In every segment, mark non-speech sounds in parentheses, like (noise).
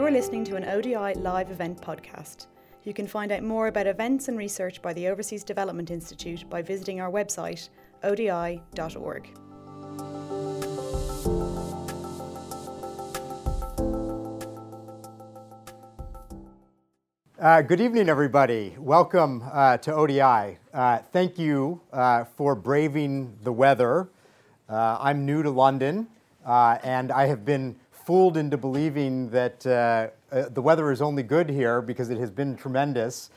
You are listening to an ODI live event podcast. You can find out more about events and research by the Overseas Development Institute by visiting our website, odi.org. Uh, good evening, everybody. Welcome uh, to ODI. Uh, thank you uh, for braving the weather. Uh, I'm new to London, uh, and I have been fooled into believing that uh, uh, the weather is only good here because it has been tremendous.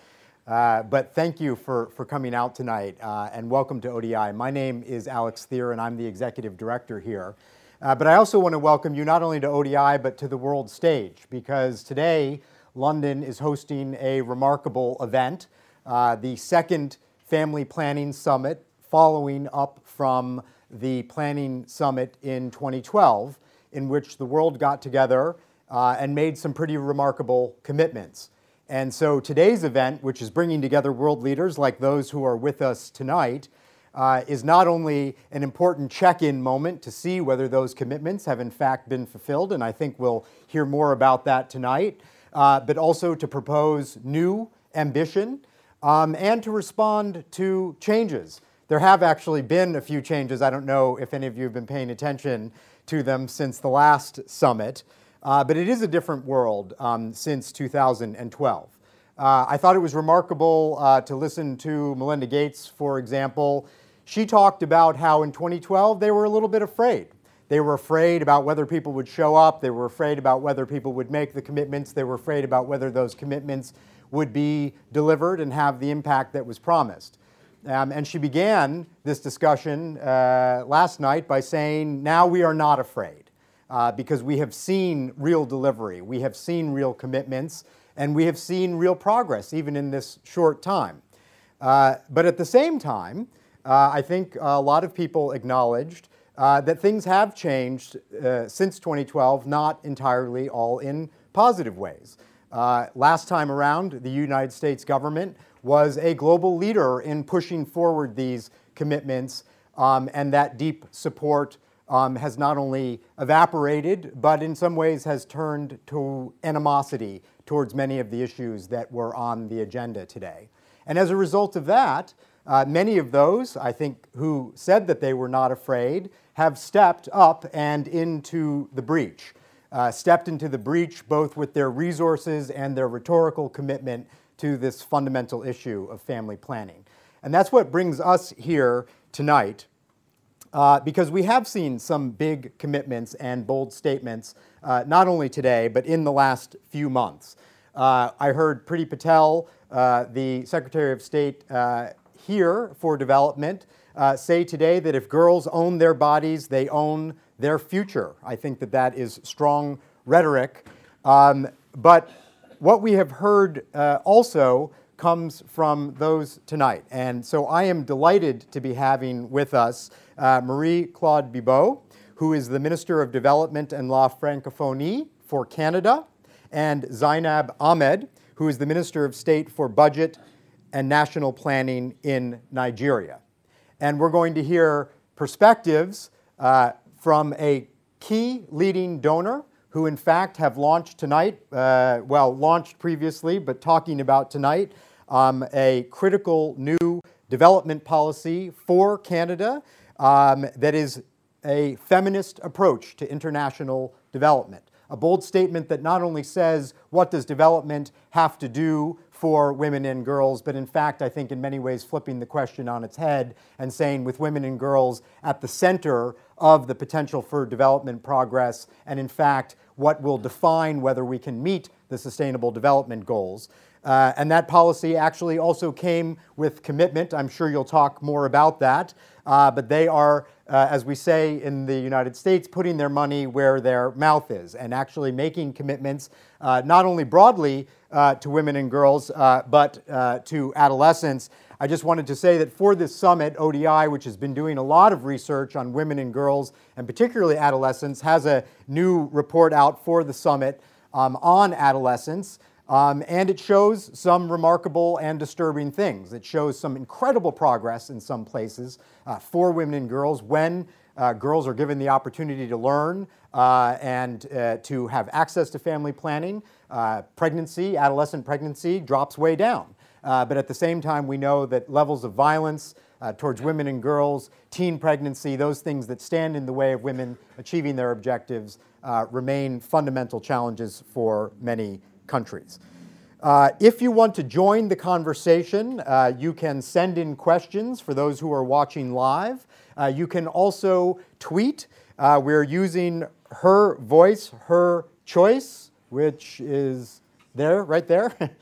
Uh, but thank you for, for coming out tonight, and welcome to ODI. My name is Alex Thier, and I'm the executive director here. but I also want to welcome you not only to ODI, but to the world stage, because today, London is hosting a remarkable event, uh, the second Family Planning Summit, following up from the Planning Summit in 2012, in which the world got together uh, and made some pretty remarkable commitments. And so today's event, which is bringing together world leaders like those who are with us tonight, uh, is not only an important check in moment to see whether those commitments have in fact been fulfilled, and I think we'll hear more about that tonight uh, but also to propose new ambition um, and to respond to changes. There have actually been a few changes. I don't know if any of you have been paying attention to them since the last summit, uh, but it is a different world um, since 2012. Uh, I thought it was remarkable uh, to listen to Melinda Gates, for example. She talked about how in 2012 they were a little bit afraid they were afraid about whether people would show up. They were afraid about whether people would make the commitments. They were afraid about whether those commitments would be delivered and have the impact that was promised. Um, and she began this discussion uh, last night by saying, Now we are not afraid uh, because we have seen real delivery, we have seen real commitments, and we have seen real progress even in this short time. Uh, but at the same time, uh, I think a lot of people acknowledged uh, that things have changed uh, since 2012, not entirely all in positive ways. Last time around, the United States government was a global leader in pushing forward these commitments, um, and that deep support um, has not only evaporated, but in some ways has turned to animosity towards many of the issues that were on the agenda today. And as a result of that, uh, many of those, I think, who said that they were not afraid, have stepped up and into the breach. Uh, stepped into the breach both with their resources and their rhetorical commitment to this fundamental issue of family planning. And that's what brings us here tonight, uh, because we have seen some big commitments and bold statements, uh, not only today, but in the last few months. Uh, I heard Priti Patel, uh, the Secretary of State uh, here for development uh, say today that if girls own their bodies, they own their future. I think that that is strong rhetoric. Um, but what we have heard uh, also comes from those tonight. And so I am delighted to be having with us uh, Marie Claude Bibeau, who is the Minister of Development and La Francophonie for Canada, and Zainab Ahmed, who is the Minister of State for Budget and National Planning in Nigeria. And we're going to hear perspectives uh, from a key leading donor who, in fact, have launched tonight, uh, well, launched previously, but talking about tonight, um, a critical new development policy for Canada um, that is a feminist approach to international development. A bold statement that not only says what does development have to do for women and girls, but in fact, I think in many ways flipping the question on its head and saying with women and girls at the center of the potential for development progress, and in fact, what will define whether we can meet the Sustainable Development Goals. Uh, and that policy actually also came with commitment. I'm sure you'll talk more about that. Uh, but they are, uh, as we say in the United States, putting their money where their mouth is and actually making commitments uh, not only broadly uh, to women and girls, uh, but to adolescents. I just wanted to say that for this summit, ODI, which has been doing a lot of research on women and girls, and particularly adolescents, has a new report out for the summit um, on adolescence. Um, and it shows some remarkable and disturbing things. It shows some incredible progress in some places uh, for women and girls when uh, girls are given the opportunity to learn uh, and uh, to have access to family planning, uh, pregnancy, adolescent pregnancy drops way down. Uh, but at the same time, we know that levels of violence uh, towards women and girls, teen pregnancy, those things that stand in the way of women achieving their objectives remain fundamental challenges for many countries. Uh, if you want to join the conversation, uh, you can send in questions for those who are watching live. Uh, you can also tweet. Uh, we're using her voice, her choice, which is there, right there. (laughs)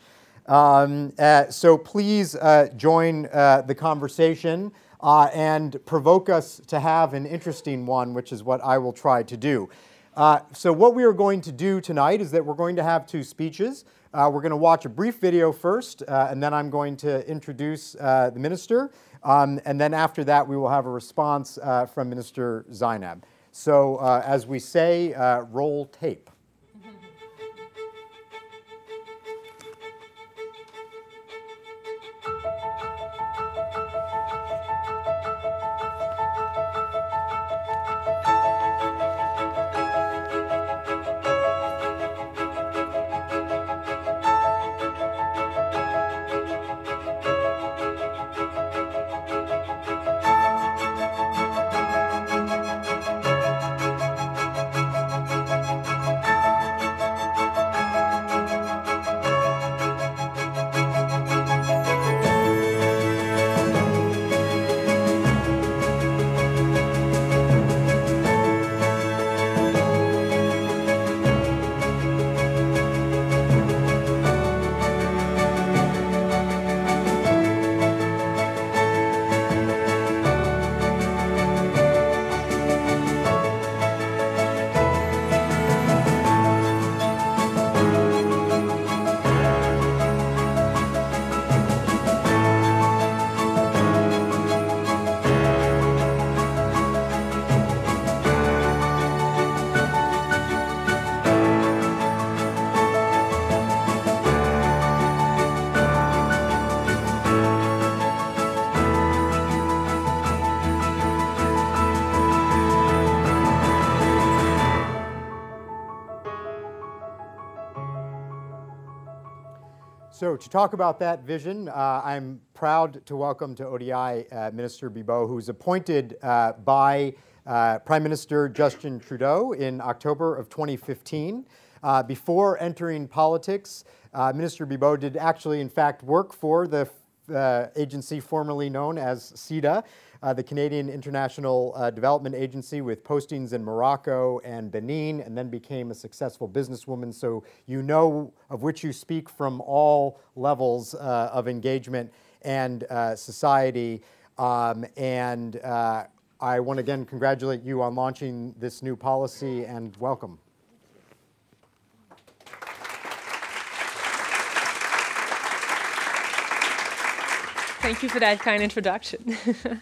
um, uh, so please uh, join the conversation and provoke us to have an interesting one, which is what I will try to do. so, what we are going to do tonight is that we're going to have two speeches. Uh, we're going to watch a brief video first, uh, and then I'm going to introduce uh, the minister. Um, and then after that, we will have a response uh, from Minister Zainab. So, uh, as we say, uh, roll tape. To talk about that vision, uh, I'm proud to welcome to ODI uh, Minister Bibeau, who's appointed uh, by uh, Prime Minister Justin Trudeau in October of 2015. Uh, before entering politics, uh, Minister Bibeau did actually, in fact, work for the agency formerly known as CIDA uh, the Canadian International uh, Development Agency with postings in Morocco and Benin, and then became a successful businesswoman. So you know of which you speak from all levels uh, of engagement and uh, society. Um, and uh, I want to again congratulate you on launching this new policy and welcome. Thank you for that kind introduction. (laughs)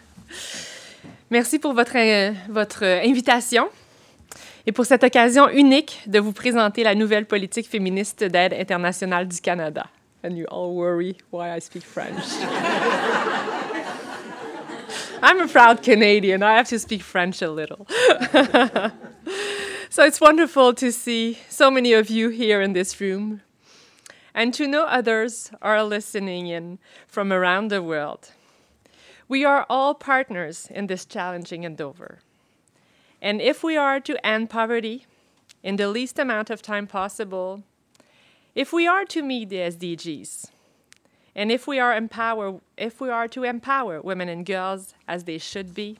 Merci pour votre, euh, votre invitation et pour cette occasion unique de vous présenter la nouvelle politique féministe d'aide internationale du Canada. And you all worry why I speak French. (laughs) I'm a proud Canadian. I have to speak French a little. (laughs) so it's wonderful to see so many of you here in this room and to know others are listening in from around the world. We are all partners in this challenging endeavor. And if we are to end poverty in the least amount of time possible, if we are to meet the SDGs, and if we are empower if we are to empower women and girls as they should be,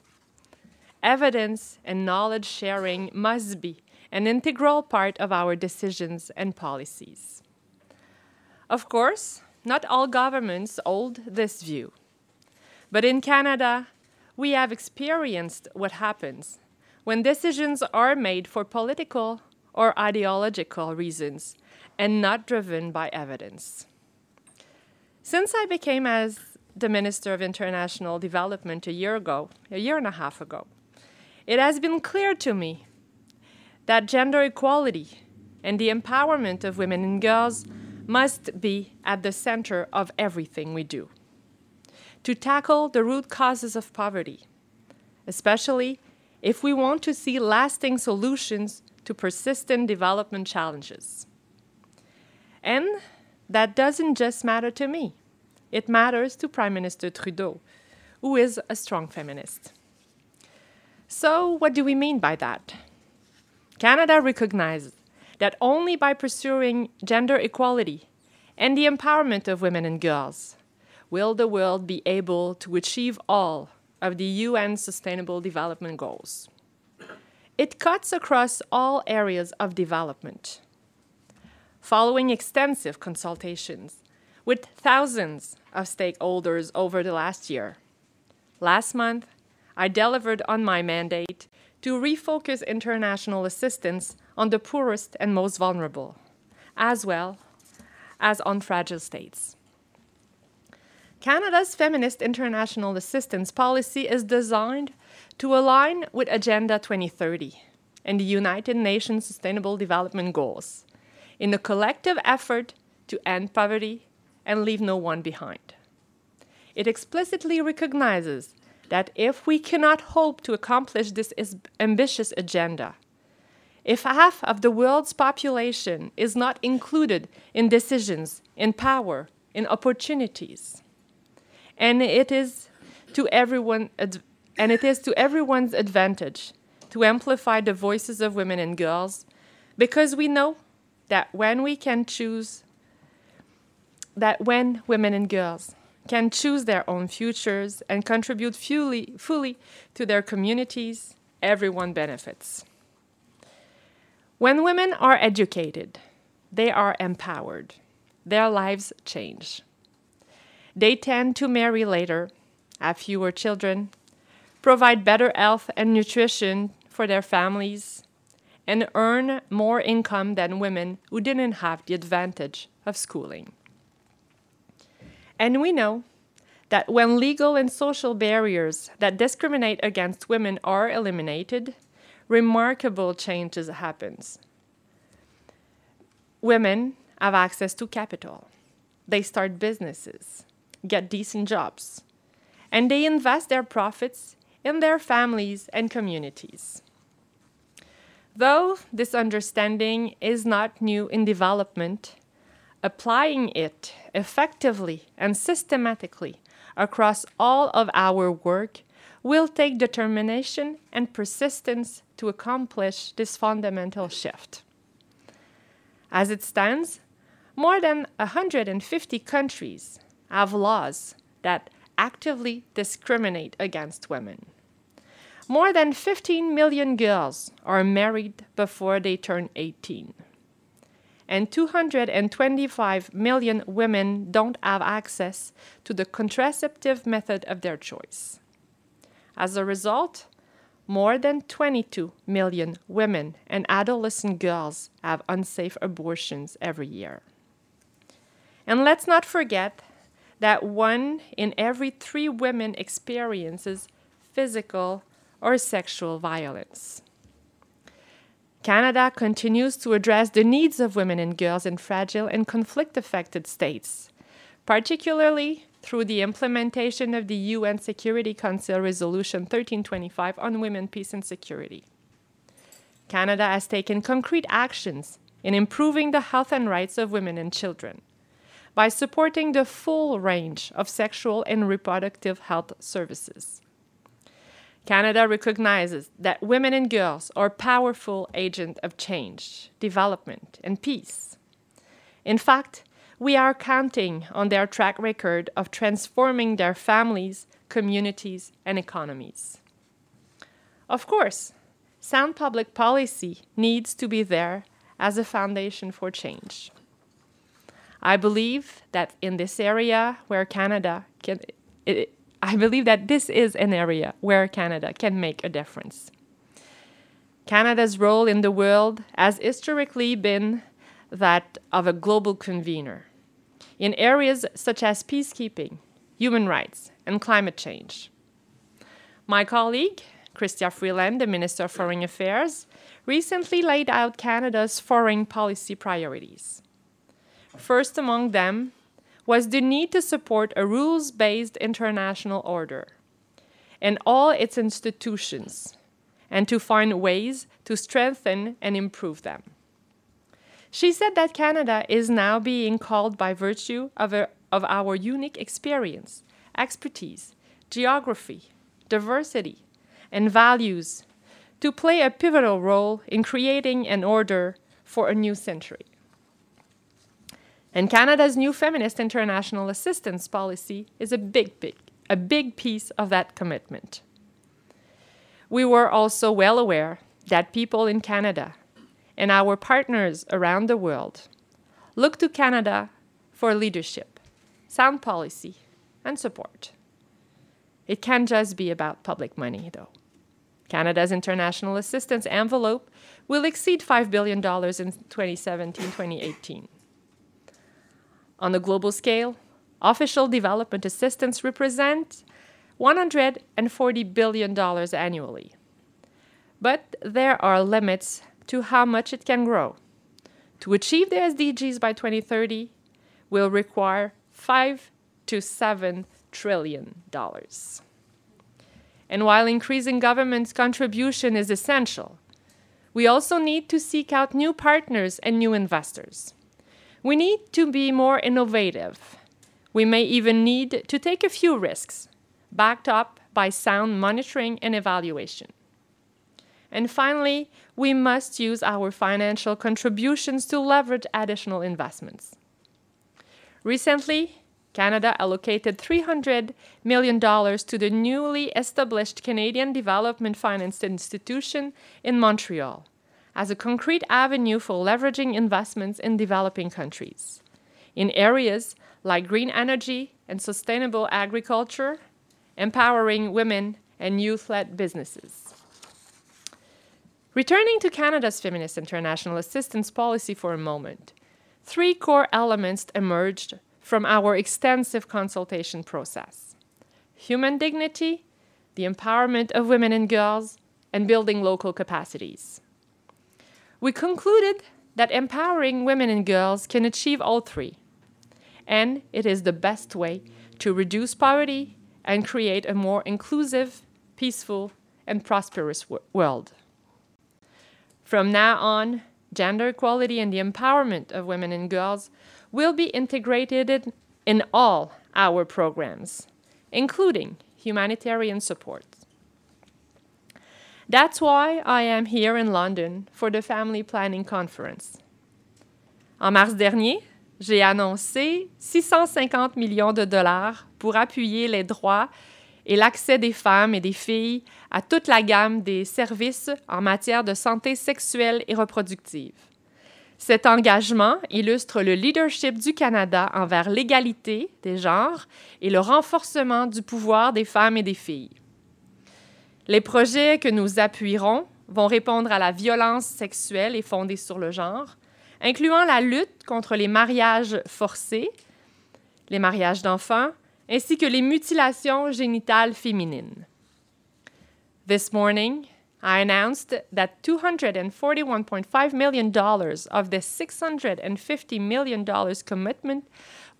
evidence and knowledge sharing must be an integral part of our decisions and policies. Of course, not all governments hold this view. But in Canada, we have experienced what happens when decisions are made for political or ideological reasons and not driven by evidence. Since I became as the Minister of International Development a year ago, a year and a half ago, it has been clear to me that gender equality and the empowerment of women and girls must be at the center of everything we do to tackle the root causes of poverty, especially if we want to see lasting solutions to persistent development challenges. And that doesn't just matter to me, it matters to Prime Minister Trudeau, who is a strong feminist. So, what do we mean by that? Canada recognizes that only by pursuing gender equality and the empowerment of women and girls will the world be able to achieve all of the UN Sustainable Development Goals. It cuts across all areas of development. Following extensive consultations with thousands of stakeholders over the last year, last month I delivered on my mandate to refocus international assistance on the poorest and most vulnerable, as well as on fragile states. Canada's feminist international assistance policy is designed to align with Agenda 2030 and the United Nations Sustainable Development Goals in a collective effort to end poverty and leave no one behind. It explicitly recognizes that if we cannot hope to accomplish this ambitious agenda, if half of the world's population is not included in decisions, in power, in opportunities, and it is to everyone and it is to everyone's advantage to amplify the voices of women and girls because we know that when we can choose that when women and girls can choose their own futures and contribute fully, fully to their communities, everyone benefits. When women are educated, they are empowered, their lives change. They tend to marry later, have fewer children, provide better health and nutrition for their families, and earn more income than women who didn't have the advantage of schooling. And we know that when legal and social barriers that discriminate against women are eliminated, remarkable changes happens. Women have access to capital. They start businesses get decent jobs, and they invest their profits in their families and communities. Though this understanding is not new in development, applying it effectively and systematically across all of our work will take determination and persistence to accomplish this fundamental shift. As it stands, more than 150 countries have laws that actively discriminate against women. More than 15 million girls are married before they turn 18. And 225 million women don't have access to the contraceptive method of their choice. As a result, more than 22 million women and adolescent girls have unsafe abortions every year. And let's not forget that one in every three women experiences physical or sexual violence. Canada continues to address the needs of women and girls in fragile and conflict affected states, particularly through the implementation of the UN Security Council Resolution 1325 on women, peace, and security. Canada has taken concrete actions in improving the health and rights of women and children by supporting the full range of sexual and reproductive health services. Canada recognizes that women and girls are powerful agents of change, development, and peace. In fact, we are counting on their track record of transforming their families, communities, and economies. Of course, sound public policy needs to be there as a foundation for change. I believe that in this area where Canada can, it, I believe that this is an area where Canada can make a difference. Canada's role in the world has historically been that of a global convener in areas such as peacekeeping, human rights, and climate change. My colleague, Chrystia Freeland, the Minister of Foreign Affairs, recently laid out Canada's foreign policy priorities. First among them was the need to support a rules based international order and all its institutions, and to find ways to strengthen and improve them. She said that Canada is now being called by virtue of, a, of our unique experience, expertise, geography, diversity, and values to play a pivotal role in creating an order for a new century. And Canada's new feminist international assistance policy is a big, big, a big piece of that commitment. We were also well aware that people in Canada and our partners around the world look to Canada for leadership, sound policy, and support. It can't just be about public money, though. Canada's international assistance envelope will exceed $5 billion in 2017 2018. On a global scale, official development assistance represents $140 billion annually. But there are limits to how much it can grow. To achieve the SDGs by 2030 will require 5 to 7 trillion dollars. And while increasing government's contribution is essential, we also need to seek out new partners and new investors. We need to be more innovative. We may even need to take a few risks, backed up by sound monitoring and evaluation. And finally, we must use our financial contributions to leverage additional investments. Recently, Canada allocated $300 million to the newly established Canadian Development Finance Institution in Montreal as a concrete avenue for leveraging investments in developing countries in areas like green energy and sustainable agriculture, empowering women and youth led businesses. Returning to Canada's Feminist International Assistance Policy for a moment, three core elements emerged from our extensive consultation process human dignity, the empowerment of women and girls, and building local capacities. We concluded that empowering women and girls can achieve all three, and it is the best way to reduce poverty and create a more inclusive, peaceful, and prosperous world. From now on, gender equality and the empowerment of women and girls will be integrated in all our programs, including humanitarian support. That's why I am here in London for the Family Planning Conference. En mars dernier, j'ai annoncé 650 millions de dollars pour appuyer les droits et l'accès des femmes et des filles à toute la gamme des services en matière de santé sexuelle et reproductive. Cet engagement illustre le leadership du Canada envers l'égalité des genres et le renforcement du pouvoir des femmes et des filles. Les projets que nous appuierons vont répondre à la violence sexuelle et fondée sur le genre, incluant la lutte contre les mariages forcés, les mariages d'enfants, ainsi que les mutilations génitales féminines. This morning, I announced that $241.5 million of the $650 million commitment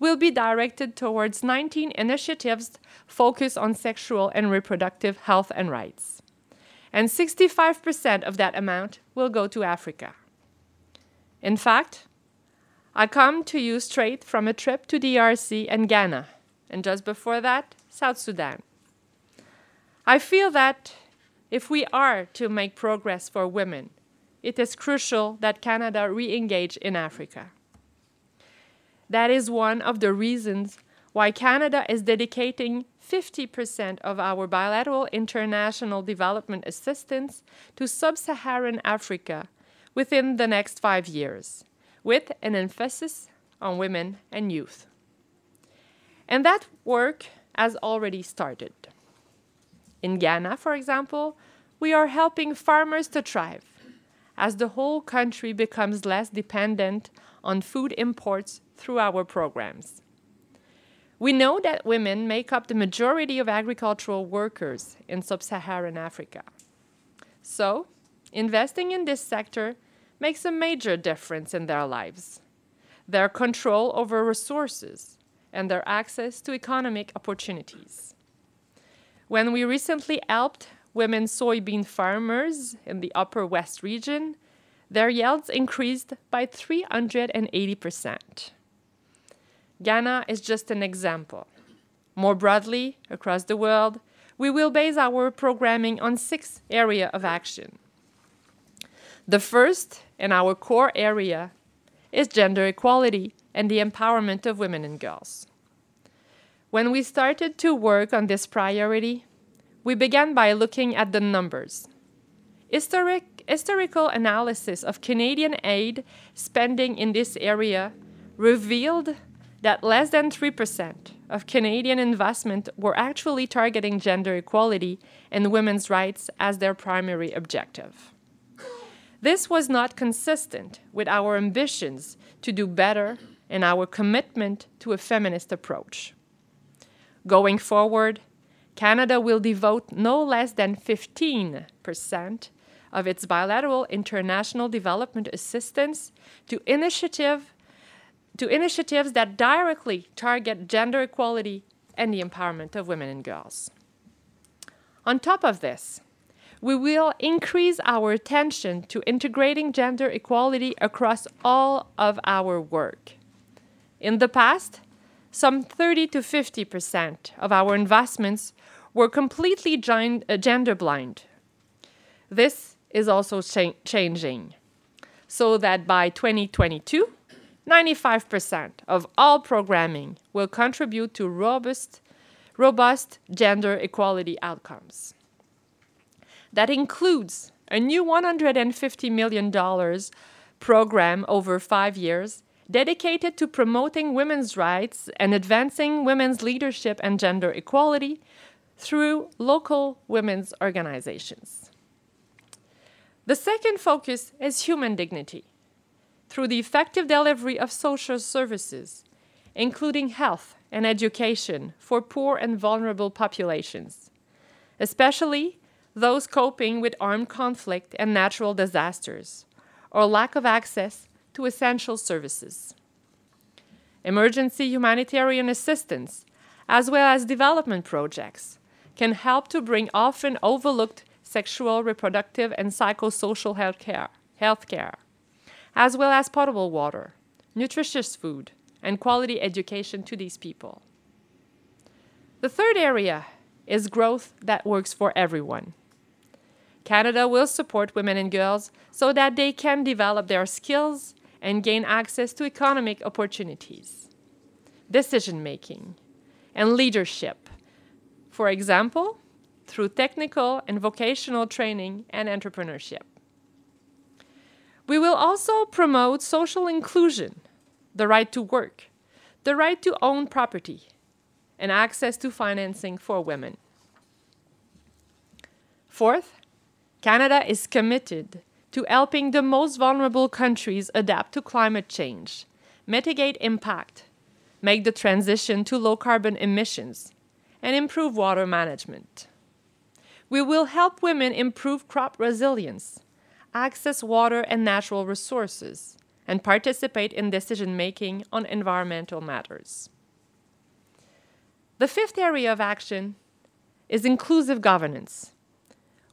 will be directed towards 19 initiatives focused on sexual and reproductive health and rights. And 65% of that amount will go to Africa. In fact, I come to you straight from a trip to DRC and Ghana, and just before that, South Sudan. I feel that if we are to make progress for women, it is crucial that Canada re engage in Africa. That is one of the reasons why Canada is dedicating 50% of our bilateral international development assistance to sub Saharan Africa within the next five years, with an emphasis on women and youth. And that work has already started. In Ghana, for example, we are helping farmers to thrive as the whole country becomes less dependent on food imports through our programs. We know that women make up the majority of agricultural workers in sub Saharan Africa. So, investing in this sector makes a major difference in their lives, their control over resources, and their access to economic opportunities when we recently helped women soybean farmers in the Upper West region, their yields increased by 380%. Ghana is just an example. More broadly, across the world, we will base our programming on six areas of action. The first, and our core area, is gender equality and the empowerment of women and girls. When we started to work on this priority, we began by looking at the numbers. Historic, historical analysis of Canadian aid spending in this area revealed that less than 3% of Canadian investment were actually targeting gender equality and women's rights as their primary objective. This was not consistent with our ambitions to do better and our commitment to a feminist approach. Going forward, Canada will devote no less than 15% of its bilateral international development assistance to initiative to initiatives that directly target gender equality and the empowerment of women and girls. On top of this, we will increase our attention to integrating gender equality across all of our work. In the past, some 30 to 50% of our investments were completely uh, gender blind. This is also cha- changing, so that by 2022, 95% of all programming will contribute to robust, robust gender equality outcomes. That includes a new $150 million program over five years dedicated to promoting women's rights and advancing women's leadership and gender equality through local women's organizations. The second focus is human dignity through the effective delivery of social services, including health and education for poor and vulnerable populations, especially those coping with armed conflict and natural disasters, or lack of access to essential services. Emergency humanitarian assistance, as well as development projects, can help to bring often overlooked sexual, reproductive, and psychosocial health care, health care, as well as potable water, nutritious food, and quality education to these people. The third area is growth that works for everyone. Canada will support women and girls so that they can develop their skills and gain access to economic opportunities, decision making, and leadership. For example, through technical and vocational training and entrepreneurship. We will also promote social inclusion, the right to work, the right to own property, and access to financing for women. Fourth, Canada is committed to helping the most vulnerable countries adapt to climate change, mitigate impact, make the transition to low carbon emissions, and improve water management. We will help women improve crop resilience, access water and natural resources, and participate in decision making on environmental matters. The fifth area of action is inclusive governance.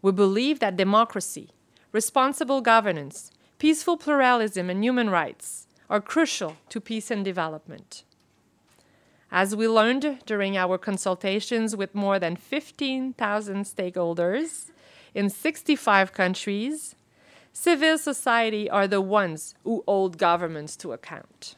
We believe that democracy, responsible governance, peaceful pluralism, and human rights are crucial to peace and development. As we learned during our consultations with more than 15,000 stakeholders in 65 countries, civil society are the ones who hold governments to account.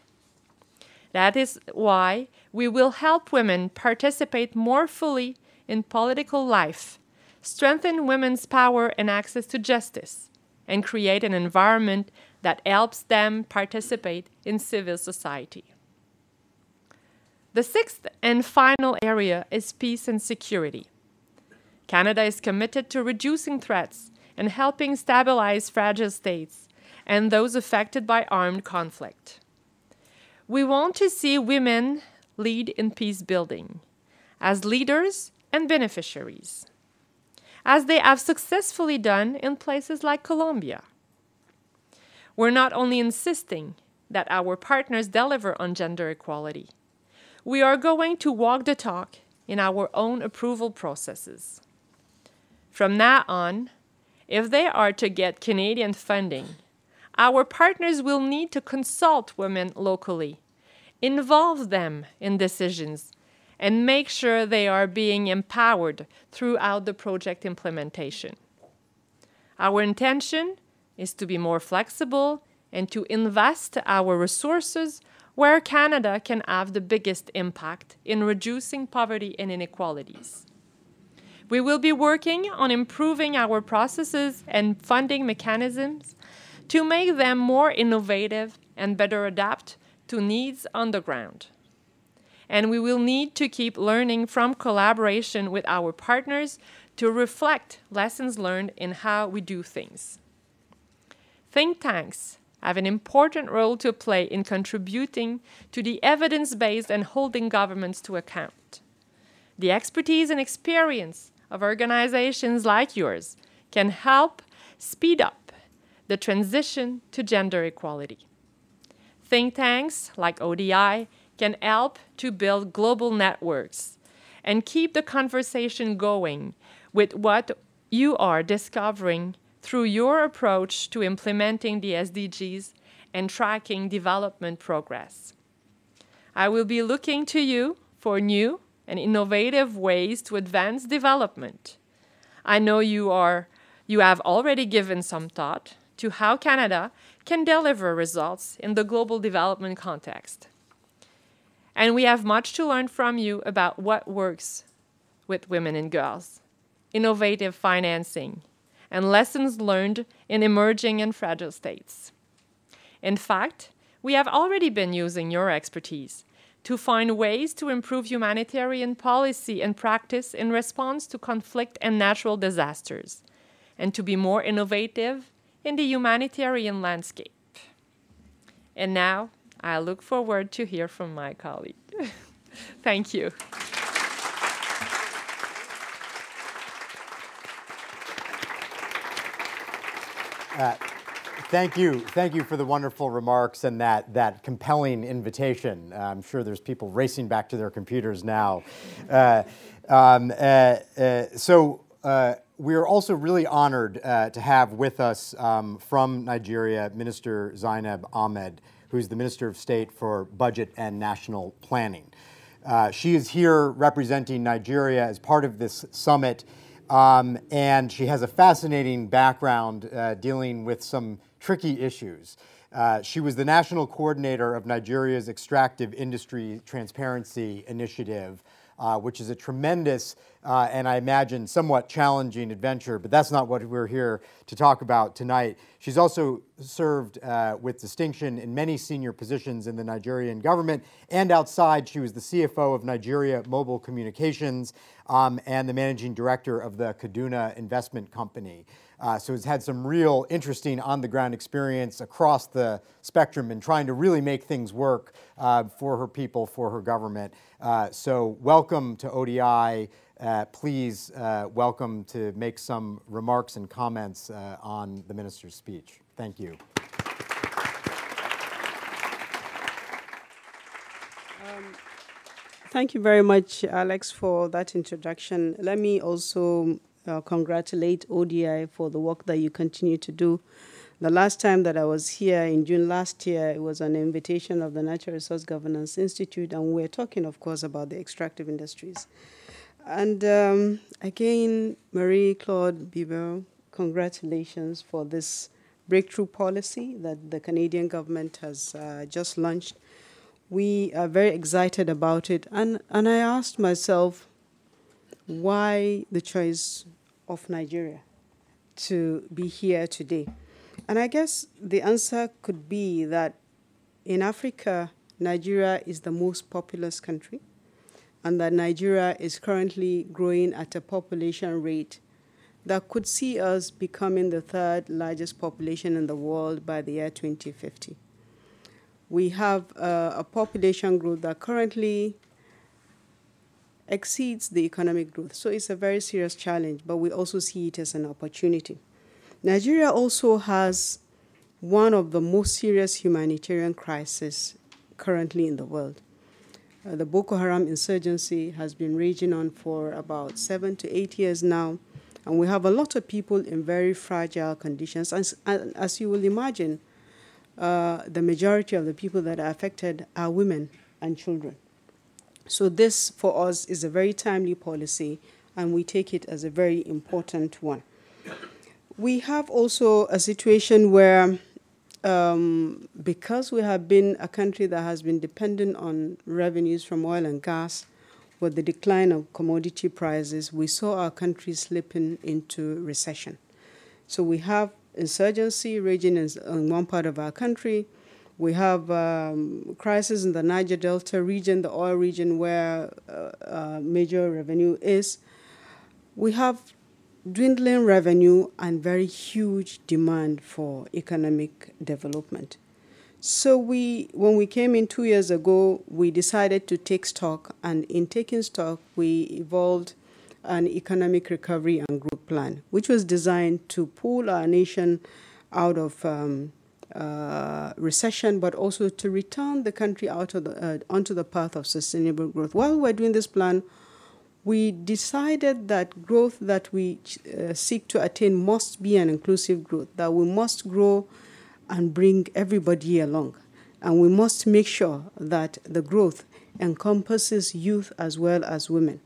That is why we will help women participate more fully in political life strengthen women's power and access to justice, and create an environment that helps them participate in civil society. The sixth and final area is peace and security. Canada is committed to reducing threats and helping stabilize fragile states and those affected by armed conflict. We want to see women lead in peace building as leaders and beneficiaries as they have successfully done in places like Colombia. We're not only insisting that our partners deliver on gender equality, we are going to walk the talk in our own approval processes. From now on, if they are to get Canadian funding, our partners will need to consult women locally, involve them in decisions, and make sure they are being empowered throughout the project implementation. Our intention is to be more flexible and to invest our resources where Canada can have the biggest impact in reducing poverty and inequalities. We will be working on improving our processes and funding mechanisms to make them more innovative and better adapt to needs on the ground. And we will need to keep learning from collaboration with our partners to reflect lessons learned in how we do things. Think tanks have an important role to play in contributing to the evidence based and holding governments to account. The expertise and experience of organizations like yours can help speed up the transition to gender equality. Think tanks like ODI can help to build global networks and keep the conversation going with what you are discovering through your approach to implementing the SDGs and tracking development progress. I will be looking to you for new and innovative ways to advance development. I know you are you have already given some thought to how Canada can deliver results in the global development context. And we have much to learn from you about what works with women and girls, innovative financing, and lessons learned in emerging and fragile states. In fact, we have already been using your expertise to find ways to improve humanitarian policy and practice in response to conflict and natural disasters, and to be more innovative in the humanitarian landscape. And now I look forward to hear from my colleague. (laughs) Thank you. Uh, thank you. Thank you for the wonderful remarks and that, that compelling invitation. Uh, I'm sure there's people racing back to their computers now. Uh, um, uh, uh, so, uh, we are also really honored to have with us um, from Nigeria Minister Zainab Ahmed, who's the Minister of State for Budget and National Planning. she is here representing Nigeria as part of this summit. Um, and she has a fascinating background uh, dealing with some tricky issues. Uh, she was the national coordinator of Nigeria's Extractive Industry Transparency Initiative, uh, which is a tremendous uh, and I imagine somewhat challenging adventure, but that's not what we're here to talk about tonight. She's also served uh, with distinction in many senior positions in the Nigerian government and outside. She was the CFO of Nigeria Mobile Communications um, and the managing director of the Kaduna Investment Company. Uh, so has had some real interesting on the ground experience across the spectrum in trying to really make things work uh, for her people, for her government. Uh, so, welcome to ODI. Uh, please uh, welcome to make some remarks and comments uh, on the minister's speech. Thank you. Um, thank you very much, Alex, for that introduction. Let me also uh, congratulate ODI for the work that you continue to do. The last time that I was here in June last year, it was an invitation of the Natural Resource Governance Institute, and we were talking, of course, about the extractive industries. And um, again, Marie Claude Bibeau, congratulations for this breakthrough policy that the Canadian government has uh, just launched. We are very excited about it. And, and I asked myself, why the choice of Nigeria to be here today? And I guess the answer could be that in Africa, Nigeria is the most populous country and that Nigeria is currently growing at a population rate that could see us becoming the third largest population in the world by the year 2050. We have uh, a population growth that currently exceeds the economic growth. So it's a very serious challenge, but we also see it as an opportunity. Nigeria also has one of the most serious humanitarian crises currently in the world. Uh, the Boko Haram insurgency has been raging on for about seven to eight years now, And we have a lot of people in very fragile conditions. And as you will imagine, uh, the majority of the people that are affected are women and children. So, this for us is a very timely policy, and we take it as a very important one. We have also a situation where, um, because we have been a country that has been dependent on revenues from oil and gas, with the decline of commodity prices, we saw our country slipping into recession. So we have insurgency raging in, in one part of our country. We have um, crisis in the Niger Delta region, the oil region where uh, uh, major revenue is. We have dwindling revenue and very huge demand for economic development. So we, when we came in two years ago, we decided to take stock, and in taking stock, we evolved an economic recovery and growth plan, which was designed to pull our nation out of um, uh, recession, but also to return the country out of the, uh, onto the path of sustainable growth. While we're doing this plan, we decided that growth that we uh, seek to attain must be an inclusive growth, that we must grow and bring everybody along. And we must make sure that the growth encompasses youth as well as women.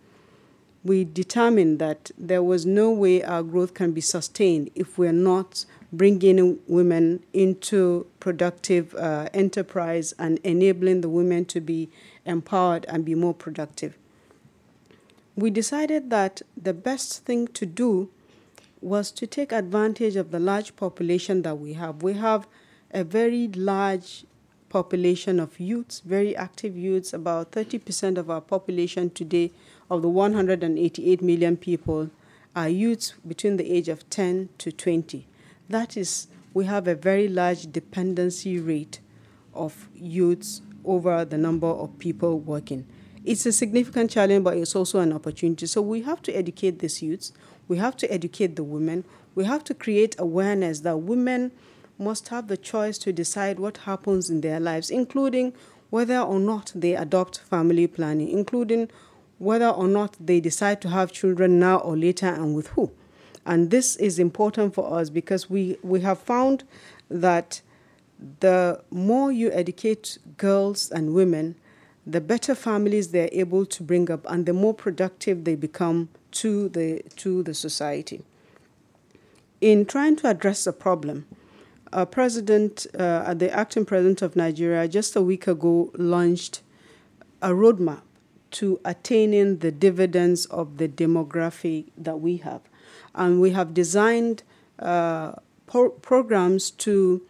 We determined that there was no way our growth can be sustained if we're not bringing women into productive uh, enterprise and enabling the women to be empowered and be more productive. We decided that the best thing to do was to take advantage of the large population that we have. We have a very large population of youths, very active youths. About 30% of our population today, of the 188 million people, are youths between the age of 10 to 20. That is, we have a very large dependency rate of youths over the number of people working. It's a significant challenge, but it's also an opportunity. So we have to educate these youths. We have to educate the women. We have to create awareness that women must have the choice to decide what happens in their lives, including whether or not they adopt family planning, including whether or not they decide to have children now or later and with who. And this is important for us because we, we have found that the more you educate girls and women, the better families they're able to bring up and the more productive they become to the, to the society. In trying to address the problem, a president, uh, the acting president of Nigeria, just a week ago launched a roadmap to attaining the dividends of the demography that we have. And we have designed uh, pro- programs to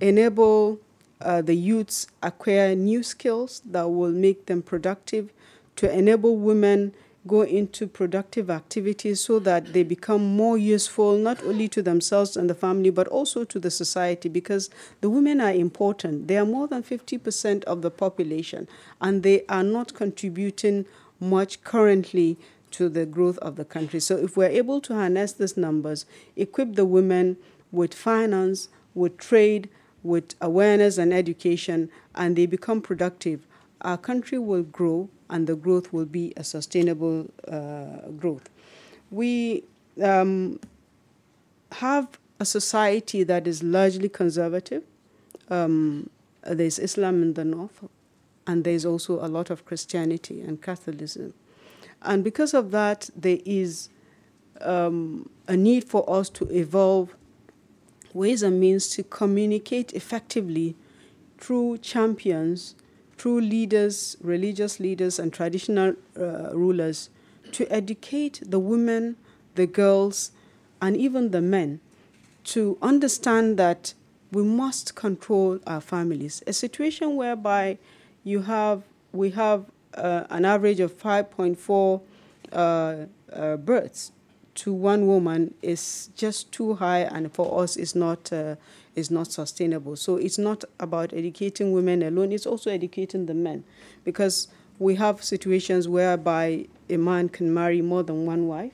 enable uh, the youths acquire new skills that will make them productive, to enable women go into productive activities so that they become more useful not only to themselves and the family but also to the society because the women are important. They are more than 50% of the population and they are not contributing much currently to the growth of the country. So if we're able to harness these numbers, equip the women with finance, with trade, with awareness and education, and they become productive, our country will grow and the growth will be a sustainable uh, growth. We um, have a society that is largely conservative. Um, there's Islam in the north, and there's also a lot of Christianity and Catholicism. And because of that, there is um, a need for us to evolve ways and means to communicate effectively through champions through leaders, religious leaders, and traditional uh, rulers to educate the women, the girls, and even the men to understand that we must control our families. A situation whereby you have we have uh, an average of 5.4 uh, uh, births to one woman is just too high, and for us, is not uh, is not sustainable. So it's not about educating women alone; it's also educating the men, because we have situations whereby a man can marry more than one wife,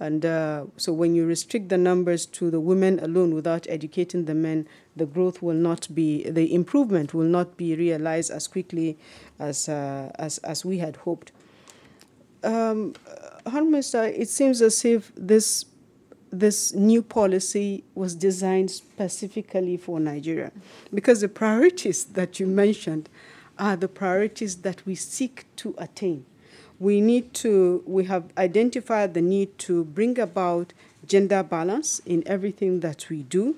and uh, so when you restrict the numbers to the women alone without educating the men, the growth will not be, the improvement will not be realized as quickly as uh, as as we had hoped. Um, Minister, it seems as if this this new policy was designed specifically for Nigeria because the priorities that you mentioned are the priorities that we seek to attain. We need to, we have identified the need to bring about gender balance in everything that we do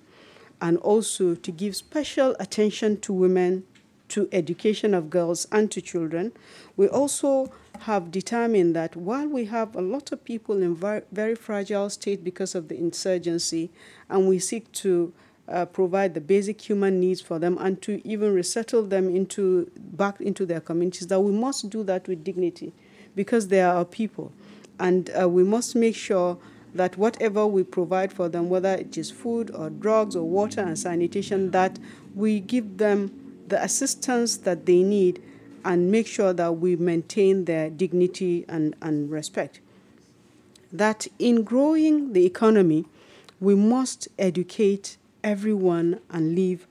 and also to give special attention to women, to education of girls and to children. We also have determined that while we have a lot of people in very, very fragile state because of the insurgency, and we seek to uh, provide the basic human needs for them and to even resettle them into back into their communities, that we must do that with dignity because they are our people. And uh, we must make sure that whatever we provide for them, whether it is food or drugs or water and sanitation, that we give them the assistance that they need and make sure that we maintain their dignity and, and respect. That in growing the economy, we must educate everyone and leave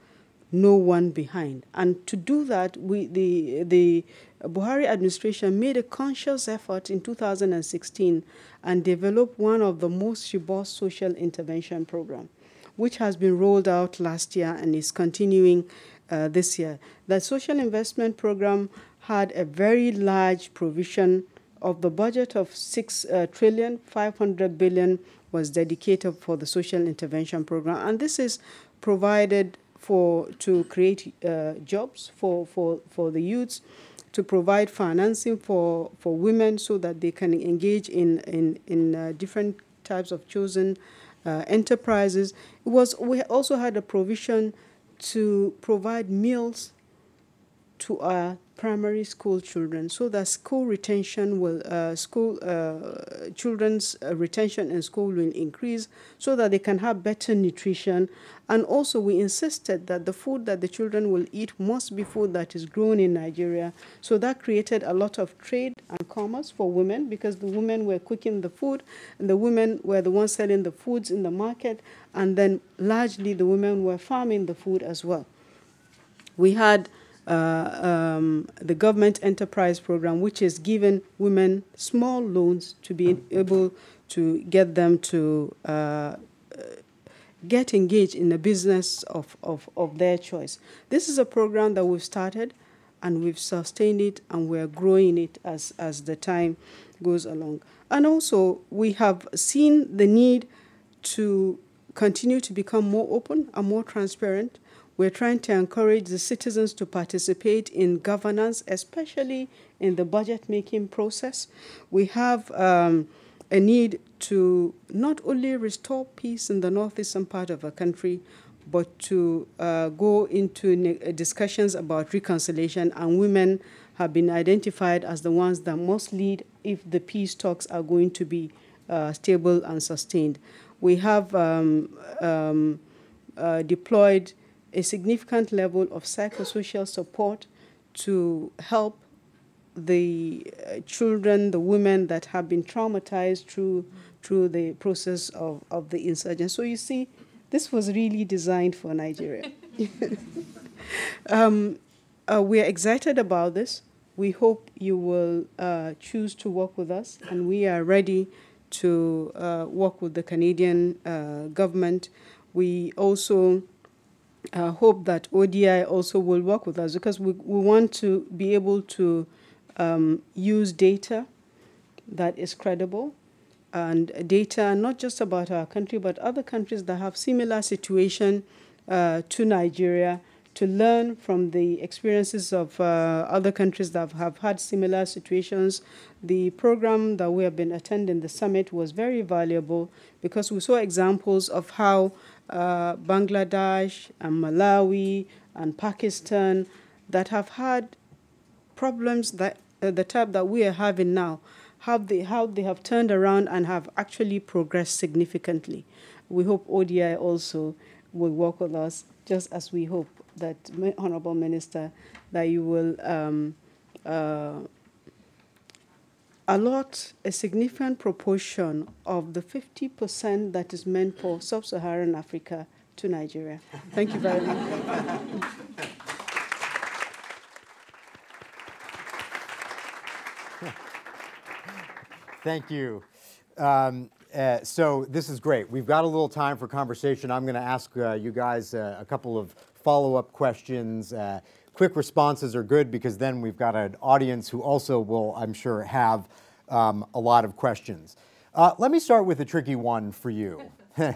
no one behind. And to do that, we, the, the Buhari administration made a conscious effort in 2016 and developed one of the most robust social intervention program, which has been rolled out last year and is continuing uh, this year. The social investment program had a very large provision of the budget of six uh, trillion, 500 billion was dedicated for the social intervention program, and this is provided for to create uh, jobs for, for, for the youths, to provide financing for, for women so that they can engage in, in, in uh, different types of chosen uh, enterprises. It was, we also had a provision to provide meals to our primary school children so that school retention will uh, school uh, children's uh, retention in school will increase so that they can have better nutrition. And also we insisted that the food that the children will eat must be food that is grown in Nigeria. So that created a lot of trade and commerce for women because the women were cooking the food and the women were the ones selling the foods in the market and then largely the women were farming the food as well. We had um, the government enterprise program, which is giving women small loans to be able to get them to uh, get engaged in the business of, of, of their choice. This is a program that we've started and we've sustained it and we're growing it as, as the time goes along. And also, we have seen the need to continue to become more open and more transparent we're trying to encourage the citizens to participate in governance, especially in the budget making process. We have um, a need to not only restore peace in the northeastern part of our country, but to uh, go into ne- discussions about reconciliation, and women have been identified as the ones that must lead if the peace talks are going to be uh, stable and sustained. We have um, um, uh, deployed a significant level of psychosocial support to help the uh, children, the women that have been traumatized through through the process of, of the insurgency. So you see, this was really designed for Nigeria. (laughs) um, uh, we are excited about this. We hope you will uh, choose to work with us, and we are ready to uh, work with the Canadian uh, government. We also uh, hope that ODI also will work with us because we, we want to be able to um, use data that is credible and data not just about our country but other countries that have similar situation uh, to Nigeria to learn from the experiences of uh, other countries that have had similar situations. The program that we have been attending, the summit, was very valuable because we saw examples of how uh, Bangladesh and Malawi and Pakistan that have had problems that uh, the type that we are having now, how they, how they have turned around and have actually progressed significantly. We hope ODI also will work with us, just as we hope that, Honorable Minister, that you will um, uh, allot a significant proportion of the 50% that is meant for sub Saharan Africa to Nigeria. Thank you very much. Thank you. Um, uh, so this is great. We've got a little time for conversation. I'm going to ask uh, you guys uh, a couple of follow-up questions. Uh, quick responses are good because then we've got an audience who also will, I'm sure, have um, a lot of questions. Uh, let me start with a tricky one for you. (laughs) (laughs)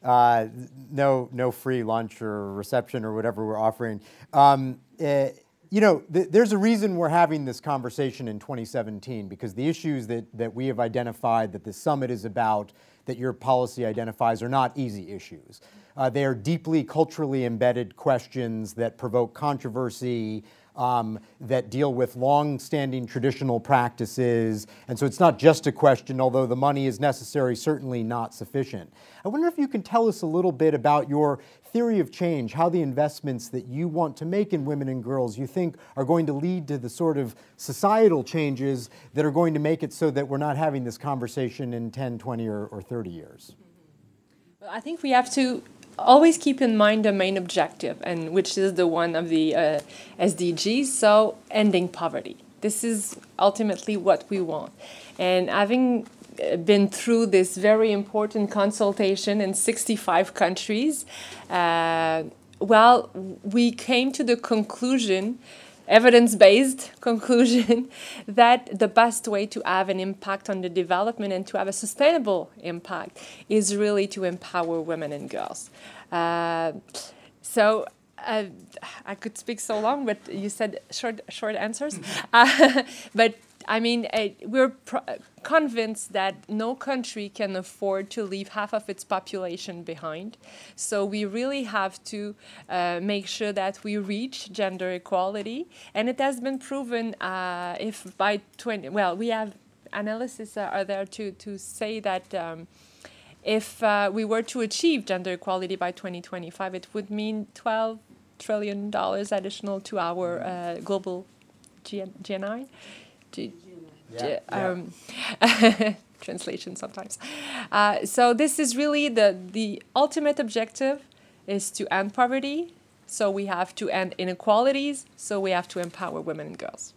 Uh, no, no free lunch or reception or whatever we're offering. Um, you know, th- there's a reason we're having this conversation in 2017 because the issues that, that we have identified that the summit is about, that your policy identifies, are not easy issues. Uh, they are deeply culturally embedded questions that provoke controversy, um, that deal with long-standing traditional practices. And so it's not just a question, although the money is necessary, certainly not sufficient. I wonder if you can tell us a little bit about your theory of change, how the investments that you want to make in women and girls you think are going to lead to the sort of societal changes that are going to make it so that we're not having this conversation in 10, 20, or, or 30 years? Well, I think we have to always keep in mind the main objective, and which is the one of the uh, SDGs, so ending poverty. This is ultimately what we want. And having been through this very important consultation in 65 countries, uh, well, we came to the conclusion evidence based (laughs) conclusion that the best way to have an impact on the development and to have a sustainable impact is really to empower women and girls. Uh, so uh, I could speak so long, but you said short short answers. (laughs) uh, but I mean, uh, we're convinced that no country can afford to leave half of its population behind. So we really have to uh, make sure that we reach gender equality. And it has been proven uh, if by 20, well, we have analysis are there to, to say that. Um, if we were to achieve gender equality by 2025, it would mean 12 trillion dollars additional to our uh, global GNI. G- yeah, um, yeah. (laughs) translation sometimes. Uh, so this is really the the ultimate objective is to end poverty. So we have to end inequalities. So we have to empower women and girls.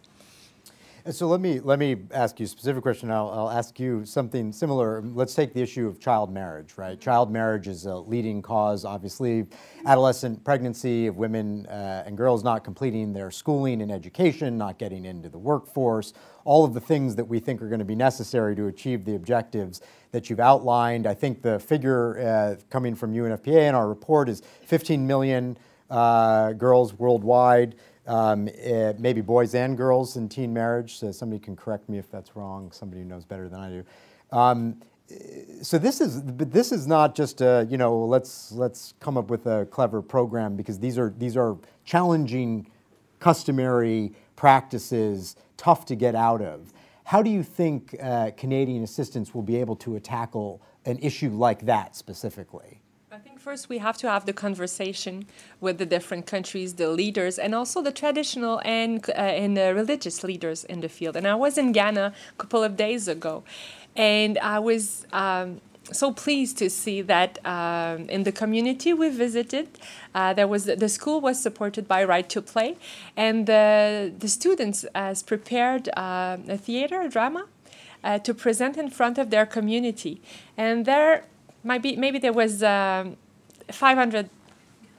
And so let me let me ask you a specific question. I'll, I'll ask you something similar. Let's take the issue of child marriage. Right, child marriage is a leading cause, obviously, adolescent pregnancy of women uh, and girls not completing their schooling and education, not getting into the workforce. All of the things that we think are going to be necessary to achieve the objectives that you've outlined. I think the figure uh, coming from UNFPA in our report is 15 million uh, girls worldwide um, it, maybe boys and girls in teen marriage. So somebody can correct me if that's wrong. Somebody who knows better than I do. Um, so this is this is not just a, you know let's let's come up with a clever program because these are these are challenging, customary practices, tough to get out of. How do you think uh, Canadian assistance will be able to tackle an issue like that specifically? First we have to have the conversation with the different countries, the leaders, and also the traditional and uh, and the religious leaders in the field. And I was in Ghana a couple of days ago, and I was. Um, so pleased to see that um, in the community we visited, uh, there was the school was supported by Right to Play, and the the students has prepared uh, a theater a drama uh, to present in front of their community, and there maybe maybe there was um, 500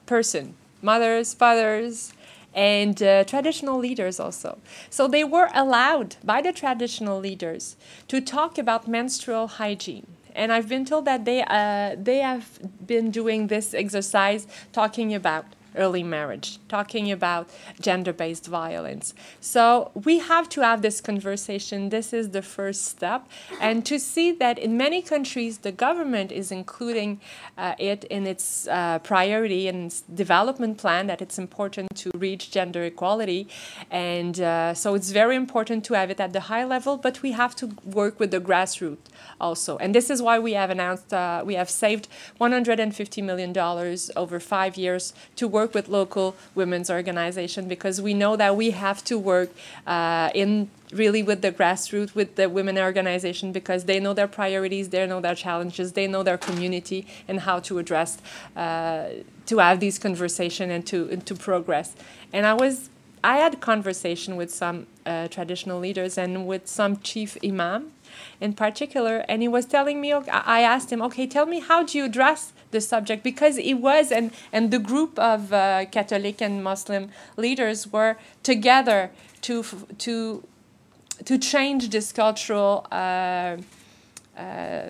person mothers fathers and uh, traditional leaders also. So they were allowed by the traditional leaders to talk about menstrual hygiene. And i've been told that they uh, they have been doing this exercise talking about early marriage, talking about gender based violence. So we have to have this conversation. This is the first step. And to see that in many countries, the government is including uh, it in its uh, priority and development plan, that it's important to reach gender equality. And uh, so it's very important to have it at the high level, but we have to work with the grassroots also. And this is why we have announced, uh, we have saved $150 million over five years to work work with local women's organization because we know that we have to work uh, in really with the grassroots, with the women organization, because they know their priorities, they know their challenges, they know their community and how to address, uh, to have these conversation and to and to progress. And I was, I had conversation with some uh, traditional leaders and with some chief imam in particular, and he was telling me. I asked him, "Okay, tell me how do you address the subject?" Because it was, and and the group of uh, Catholic and Muslim leaders were together to to to change this cultural. Uh, uh,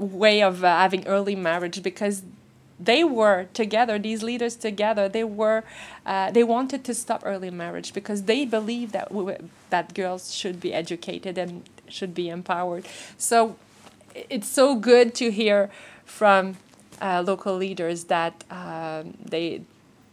way of having early marriage because they were together these leaders together they were uh, they wanted to stop early marriage because they believed that we, that girls should be educated and should be empowered so it's so good to hear from uh, local leaders that um, they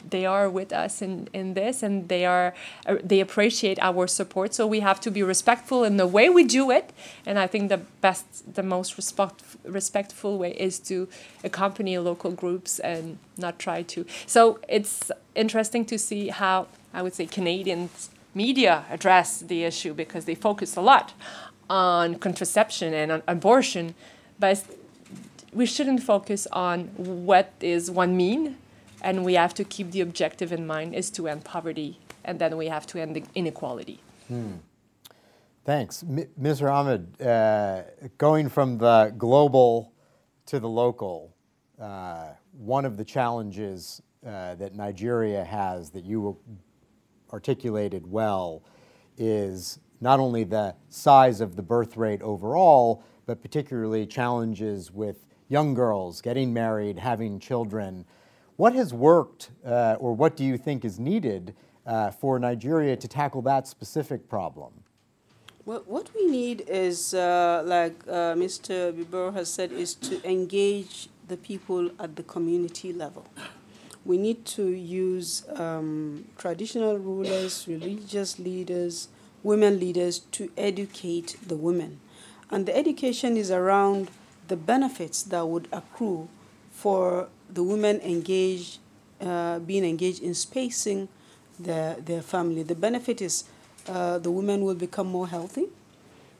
they are with us in, in this and they are uh, they appreciate our support. So we have to be respectful in the way we do it. And i think the best the most respect, respectful way is to accompany local groups and not try to. So it's interesting to see how i would say canadians media address the issue because they focus a lot on contraception and on abortion. But we shouldn't focus on what is one mean and we have to keep the objective in mind is to end poverty and then we have to end inequality hmm. thanks M- mr ahmed uh, going from the global to the local uh, one of the challenges uh, that nigeria has that you articulated well is not only the size of the birth rate overall but particularly challenges with young girls getting married having children what has worked, uh, or what do you think is needed uh, for Nigeria to tackle that specific problem? Well, what we need is, uh, like uh, Mr. Bibero has said, is to engage the people at the community level. We need to use um, traditional rulers, religious leaders, women leaders to educate the women. And the education is around the benefits that would accrue for the women engaged, uh, being engaged in spacing their, their family. The benefit is uh, the women will become more healthy.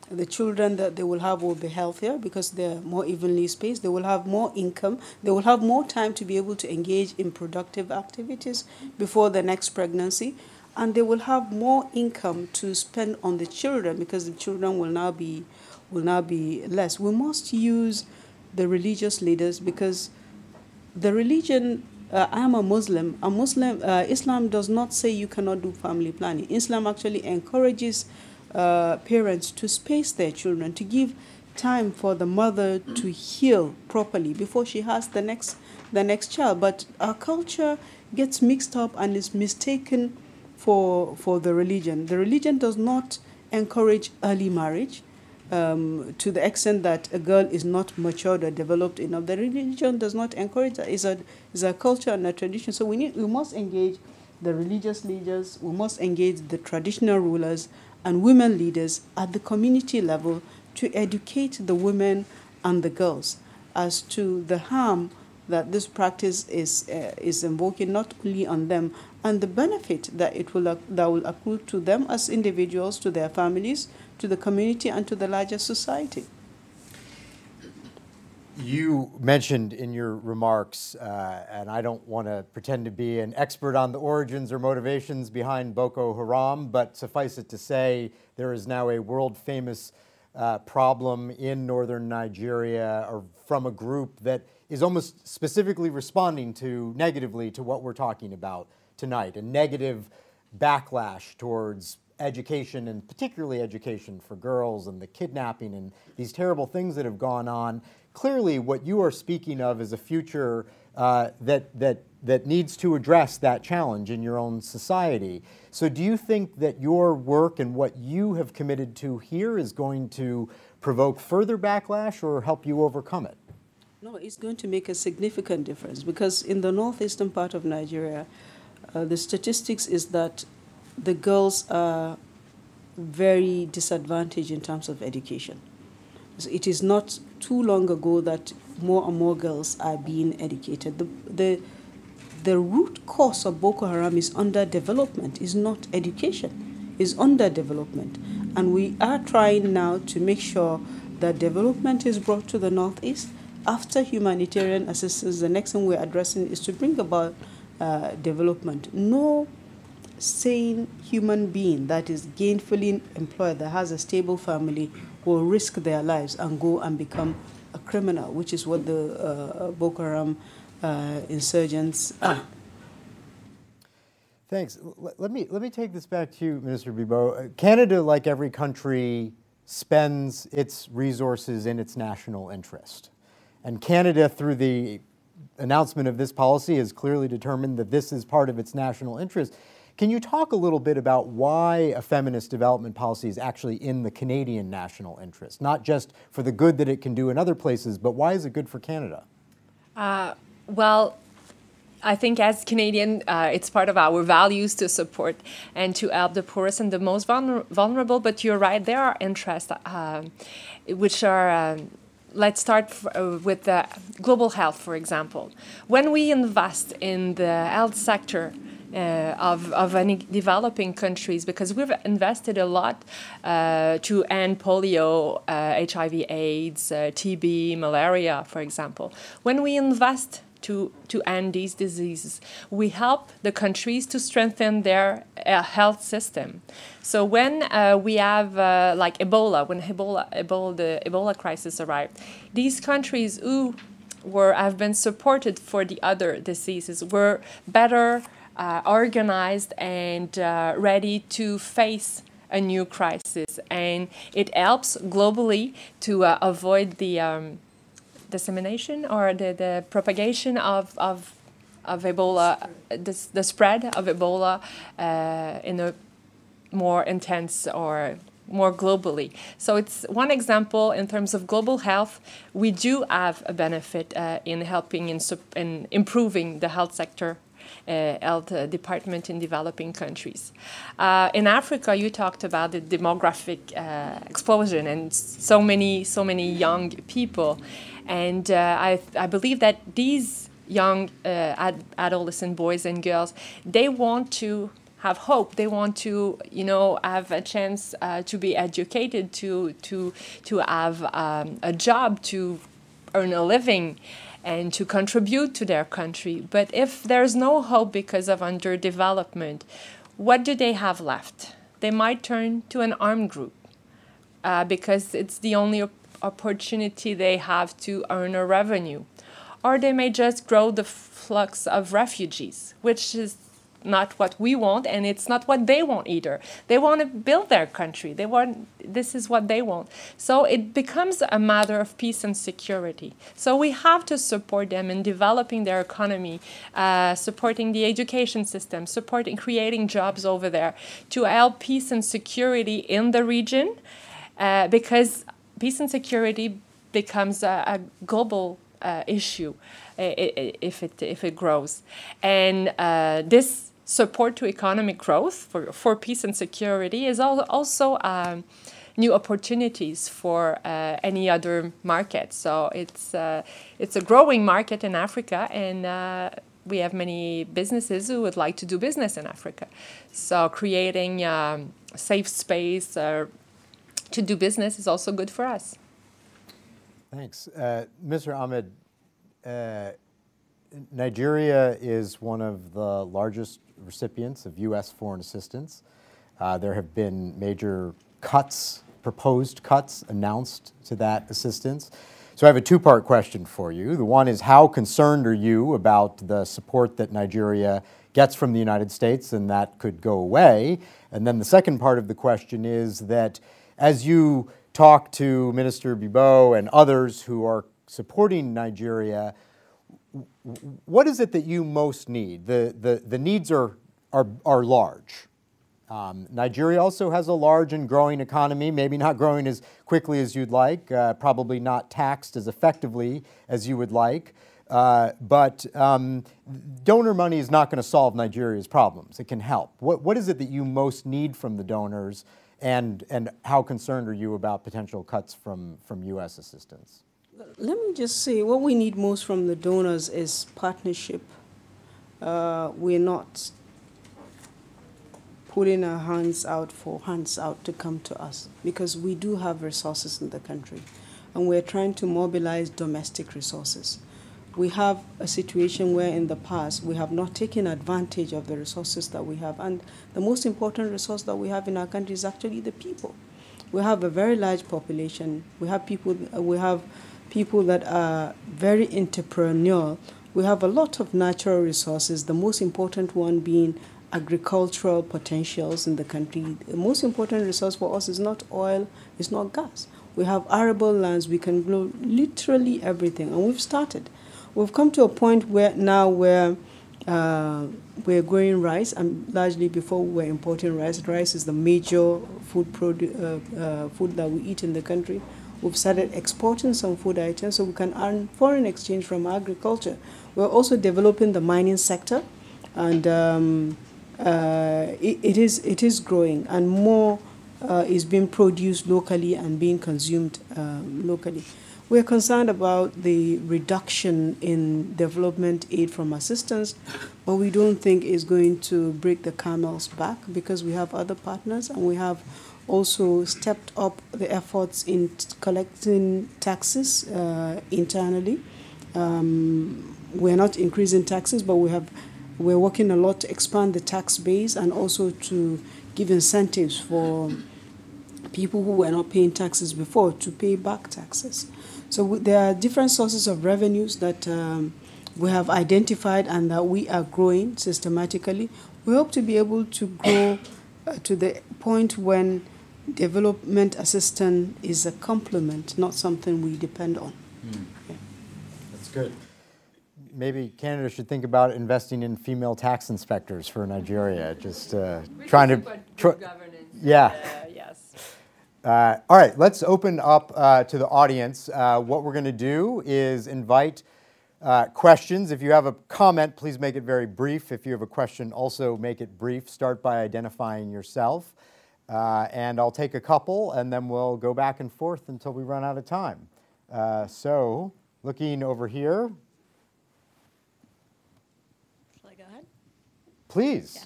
The children that they will have will be healthier because they're more evenly spaced. They will have more income. They will have more time to be able to engage in productive activities before the next pregnancy. And they will have more income to spend on the children because the children will now be will now be less. We must use the religious leaders because the religion uh, I am a Muslim. A Muslim uh, Islam does not say you cannot do family planning. Islam actually encourages uh, parents to space their children, to give time for the mother to heal properly before she has the next the next child. But our culture gets mixed up and is mistaken for for the religion. The religion does not encourage early marriage um, to the extent that a girl is not matured or developed enough. The religion does not encourage that. It's a, it's a culture and a tradition. So we, need, we must engage the religious leaders, we must engage the traditional rulers and women leaders at the community level to educate the women and the girls as to the harm that this practice is, uh, is invoking not only on them and the benefit that it will, that will accrue to them as individuals, to their families, to the community and to the larger society. You mentioned in your remarks, uh, and I don't want to pretend to be an expert on the origins or motivations behind Boko Haram, but suffice it to say, there is now a world famous uh, problem in northern Nigeria or from a group that is almost specifically responding to negatively to what we're talking about tonight a negative backlash towards education and particularly education for girls and the kidnapping and these terrible things that have gone on. Clearly, what you are speaking of is a future uh, that, that, that needs to address that challenge in your own society. So, do you think that your work and what you have committed to here is going to provoke further backlash or help you overcome it? No, it's going to make a significant difference because in the northeastern part of Nigeria, uh, the statistics is that the girls are very disadvantaged in terms of education. So it is not too long ago that more and more girls are being educated. The, the, the root cause of Boko Haram is underdevelopment, is not education, is underdevelopment. And we are trying now to make sure that development is brought to the Northeast. After humanitarian assistance, the next thing we're addressing is to bring about uh, development. No sane human being that is gainfully employed, that has a stable family, will risk their lives and go and become a criminal, which is what the uh, Boko Haram uh, insurgents are. Thanks. Let me, let me take this back to you, Minister Bibeau. Uh, Canada, like every country, spends its resources in its national interest. And Canada, through the announcement of this policy, has clearly determined that this is part of its national interest. Can you talk a little bit about why a feminist development policy is actually in the Canadian national interest? Not just for the good that it can do in other places, but why is it good for Canada? Uh, well, I think as Canadian, uh, it's part of our values to support and to help the poorest and the most vulner- vulnerable. But you're right, there are interests uh, which are. Um, let's start f- uh, with the global health, for example. When we invest in the health sector, uh, of, of any developing countries because we've invested a lot uh, to end polio, uh, HIV, AIDS, uh, TB, malaria, for example. When we invest to, to end these diseases. We help the countries to strengthen their uh, health system. So when uh, we have like Ebola, when Ebola, Ebola, the Ebola crisis arrived, these countries who were have been supported for the other diseases were better uh, organized and uh, ready to face a new crisis, and it helps globally to uh, avoid the um, dissemination or the, the propagation of, of, of Ebola, the, the spread of Ebola uh, in a more intense or more globally. So it's one example in terms of global health. We do have a benefit uh, in helping in, in improving the health sector health uh, department in developing countries. Uh, in Africa, you talked about the demographic explosion and so many, so many young people, and I, I believe that these young ad- adolescent boys and girls, they want to have hope. They want to, you know, have a chance uh, to be educated, to to to have um, a job, to earn a living, and to contribute to their country. But if there's no hope because of underdevelopment, what do they have left? They might turn to an armed group uh, because it's the only op- opportunity they have to earn a revenue. Or they may just grow the flux of refugees, which is not what we want and it's not what they want either. They want to build their country. They want this is what they want. So it becomes a matter of peace and security. So we have to support them in developing their economy uh, supporting the education system supporting creating jobs over there to help peace and security in the region uh, because peace and security becomes a, a global uh, issue if it if it grows, and uh, this support to economic growth for, for peace and security is also um, new opportunities for uh, any other market. So it's uh, it's a growing market in Africa, and uh, we have many businesses who would like to do business in Africa. So creating um, safe space uh, to do business is also good for us. Thanks, uh, Mr. Ahmed. Uh, Nigeria is one of the largest recipients of U.S. foreign assistance. Uh, there have been major cuts, proposed cuts announced to that assistance. So I have a two part question for you. The one is how concerned are you about the support that Nigeria gets from the United States and that could go away? And then the second part of the question is that as you talk to Minister Bibeau and others who are supporting Nigeria, what is it that you most need? The, the, the needs are, are, are large. Um, Nigeria also has a large and growing economy, maybe not growing as quickly as you'd like, uh, probably not taxed as effectively as you would like. Uh, but um, donor money is not going to solve Nigeria's problems. It can help. What, what is it that you most need from the donors, and, and how concerned are you about potential cuts from, from U.S. assistance? Let me just say what we need most from the donors is partnership. Uh, we're not putting our hands out for hands out to come to us because we do have resources in the country and we're trying to mobilize domestic resources. We have a situation where in the past we have not taken advantage of the resources that we have, and the most important resource that we have in our country is actually the people. We have a very large population. We have people. We have people that are very entrepreneurial. We have a lot of natural resources. The most important one being agricultural potentials in the country. The most important resource for us is not oil, it's not gas. We have arable lands, we can grow literally everything, and we've started. We've come to a point where now where uh, we're growing rice, and largely before we were importing rice. Rice is the major food produ- uh, uh, food that we eat in the country. We've started exporting some food items so we can earn foreign exchange from agriculture. We're also developing the mining sector, and um, uh, it, it is it is growing, and more uh, is being produced locally and being consumed um, locally. We're concerned about the reduction in development aid from assistance, but we don't think it's going to break the camel's back because we have other partners and we have also stepped up the efforts in t- collecting taxes uh, internally. Um, we're not increasing taxes, but we have we're working a lot to expand the tax base and also to give incentives for people who were not paying taxes before to pay back taxes. So there are different sources of revenues that um, we have identified and that we are growing systematically. We hope to be able to grow uh, to the point when development assistance is a complement, not something we depend on. Mm. Yeah. That's good. Maybe Canada should think about investing in female tax inspectors for Nigeria. Just uh, trying to. Tr- yeah. Uh, uh, all right, let's open up uh, to the audience. Uh, what we're going to do is invite uh, questions. If you have a comment, please make it very brief. If you have a question, also make it brief. Start by identifying yourself. Uh, and I'll take a couple, and then we'll go back and forth until we run out of time. Uh, so, looking over here. Shall I go ahead? Please. Yeah.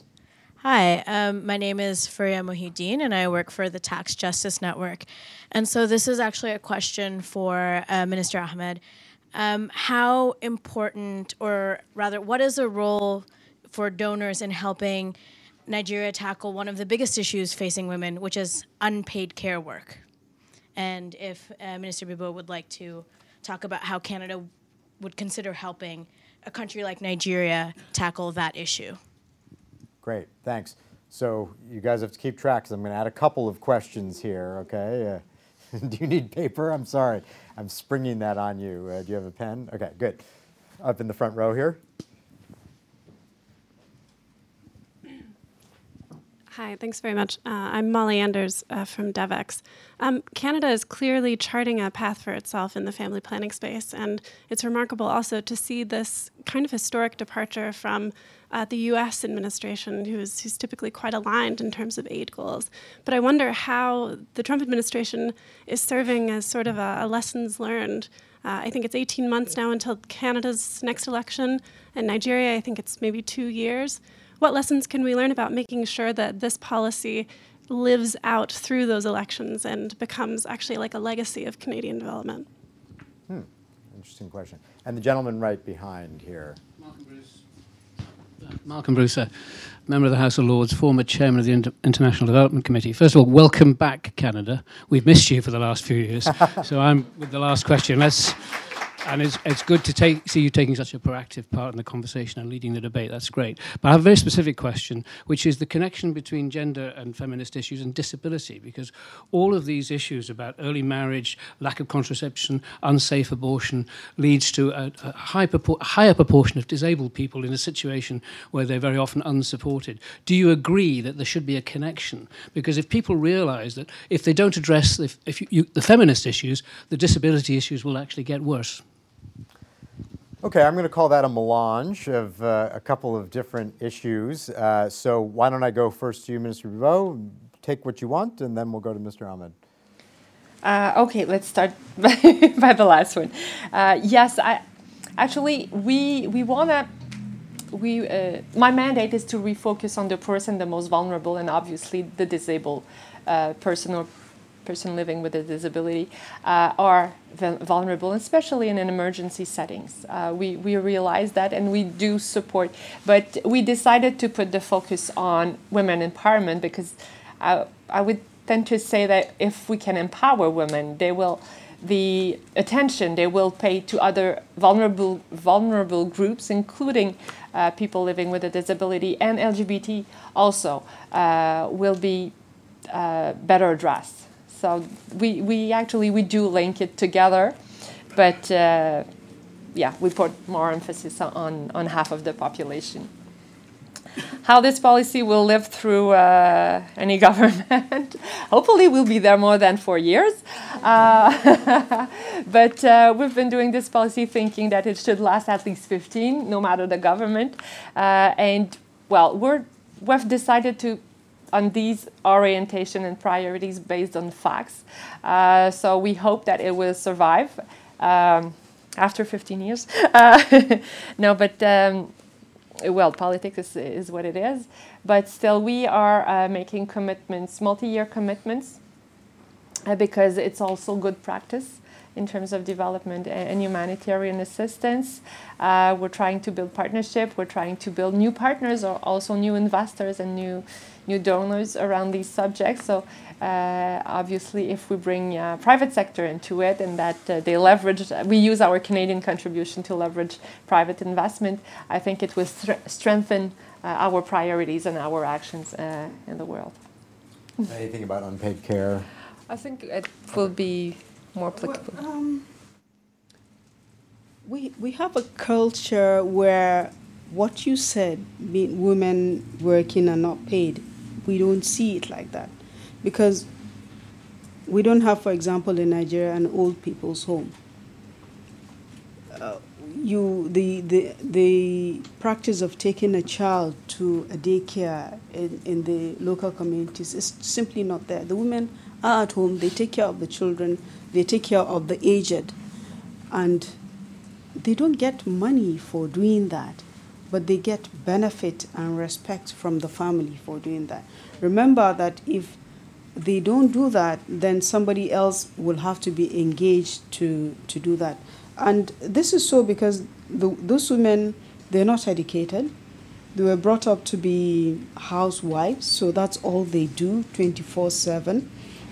Hi, um, my name is Faria Mohideen, and I work for the Tax Justice Network. And so, this is actually a question for uh, Minister Ahmed. Um, how important, or rather, what is the role for donors in helping Nigeria tackle one of the biggest issues facing women, which is unpaid care work? And if uh, Minister Bibeau would like to talk about how Canada would consider helping a country like Nigeria tackle that issue. Great, thanks. So you guys have to keep track because I'm going to add a couple of questions here, okay? Uh, (laughs) do you need paper? I'm sorry. I'm springing that on you. Uh, do you have a pen? Okay, good. Up in the front row here. Hi, thanks very much. Uh, I'm Molly Anders uh, from DevEx. Um, Canada is clearly charting a path for itself in the family planning space, and it's remarkable also to see this kind of historic departure from uh, the US administration, who's, who's typically quite aligned in terms of aid goals. But I wonder how the Trump administration is serving as sort of a, a lessons learned. Uh, I think it's 18 months now until Canada's next election, and Nigeria, I think it's maybe two years. What lessons can we learn about making sure that this policy lives out through those elections and becomes actually like a legacy of Canadian development? Hmm. Interesting question. And the gentleman right behind here. Malcolm Bruce. Malcolm Bruce, uh, member of the House of Lords, former chairman of the Inter- International Development Committee. First of all, welcome back, Canada. We've missed you for the last few years. (laughs) so I'm with the last question. Let's and it's, it's good to take, see you taking such a proactive part in the conversation and leading the debate. That's great. But I have a very specific question, which is the connection between gender and feminist issues and disability, because all of these issues about early marriage, lack of contraception, unsafe abortion leads to a, a high propor- higher proportion of disabled people in a situation where they're very often unsupported. Do you agree that there should be a connection? Because if people realize that if they don't address the, if you, you, the feminist issues, the disability issues will actually get worse. Okay, I'm going to call that a melange of uh, a couple of different issues. Uh, so why don't I go first to you, Minister Bibeau, take what you want, and then we'll go to Mr. Ahmed. Uh, okay, let's start (laughs) by, the last one. Uh, yes, I actually we we wanna we uh, my mandate is to refocus on the person the most vulnerable and obviously the disabled uh, person or person living with a disability uh, are vulnerable, especially in an emergency settings. Uh, we, we realize that and we do support, but we decided to put the focus on women empowerment because I, I would tend to say that if we can empower women, they will the attention they will pay to other vulnerable vulnerable groups, including uh, people living with a disability and LGBT, also uh, will be uh, better addressed. So we, we actually we do link it together, but uh, yeah, we put more emphasis on on half of the population how this policy will live through uh, any (laughs) government. Hopefully, we'll be there more than four years. Uh, (laughs) but uh, we've been doing this policy thinking that it should last at least 15, no matter the government. Uh, and well, we're, we've decided to on these orientation and priorities based on facts. Uh, so we hope that it will survive. Um, after 15 years. Uh, (laughs) no, but um, well, politics is, is what it is, but still we are uh, making commitments, multi-year commitments, uh, because it's also good practice in terms of development and humanitarian assistance. Uh, we're trying to build partnership. We're trying to build new partners or also new investors and new new donors around these subjects. So uh, obviously, if we bring uh, private sector into it and that uh, they leverage, we use our Canadian contribution to leverage private investment, I think it will strengthen uh, our priorities and our actions uh, in the world. Anything about unpaid care? I think it will be more applicable. Well, um, we, we have a culture where what you said, women working and not paid, we don't see it like that because we don't have, for example, in Nigeria, an old people's home. Uh, you the, the the practice of taking a child to a daycare in, in the local communities is simply not there. The women are at home, they take care of the children, they take care of the aged, and they don't get money for doing that, but they get benefit and respect from the family for doing that. Remember that if they don't do that, then somebody else will have to be engaged to, to do that. And this is so because the, those women, they're not educated. They were brought up to be housewives, so that's all they do 24 7.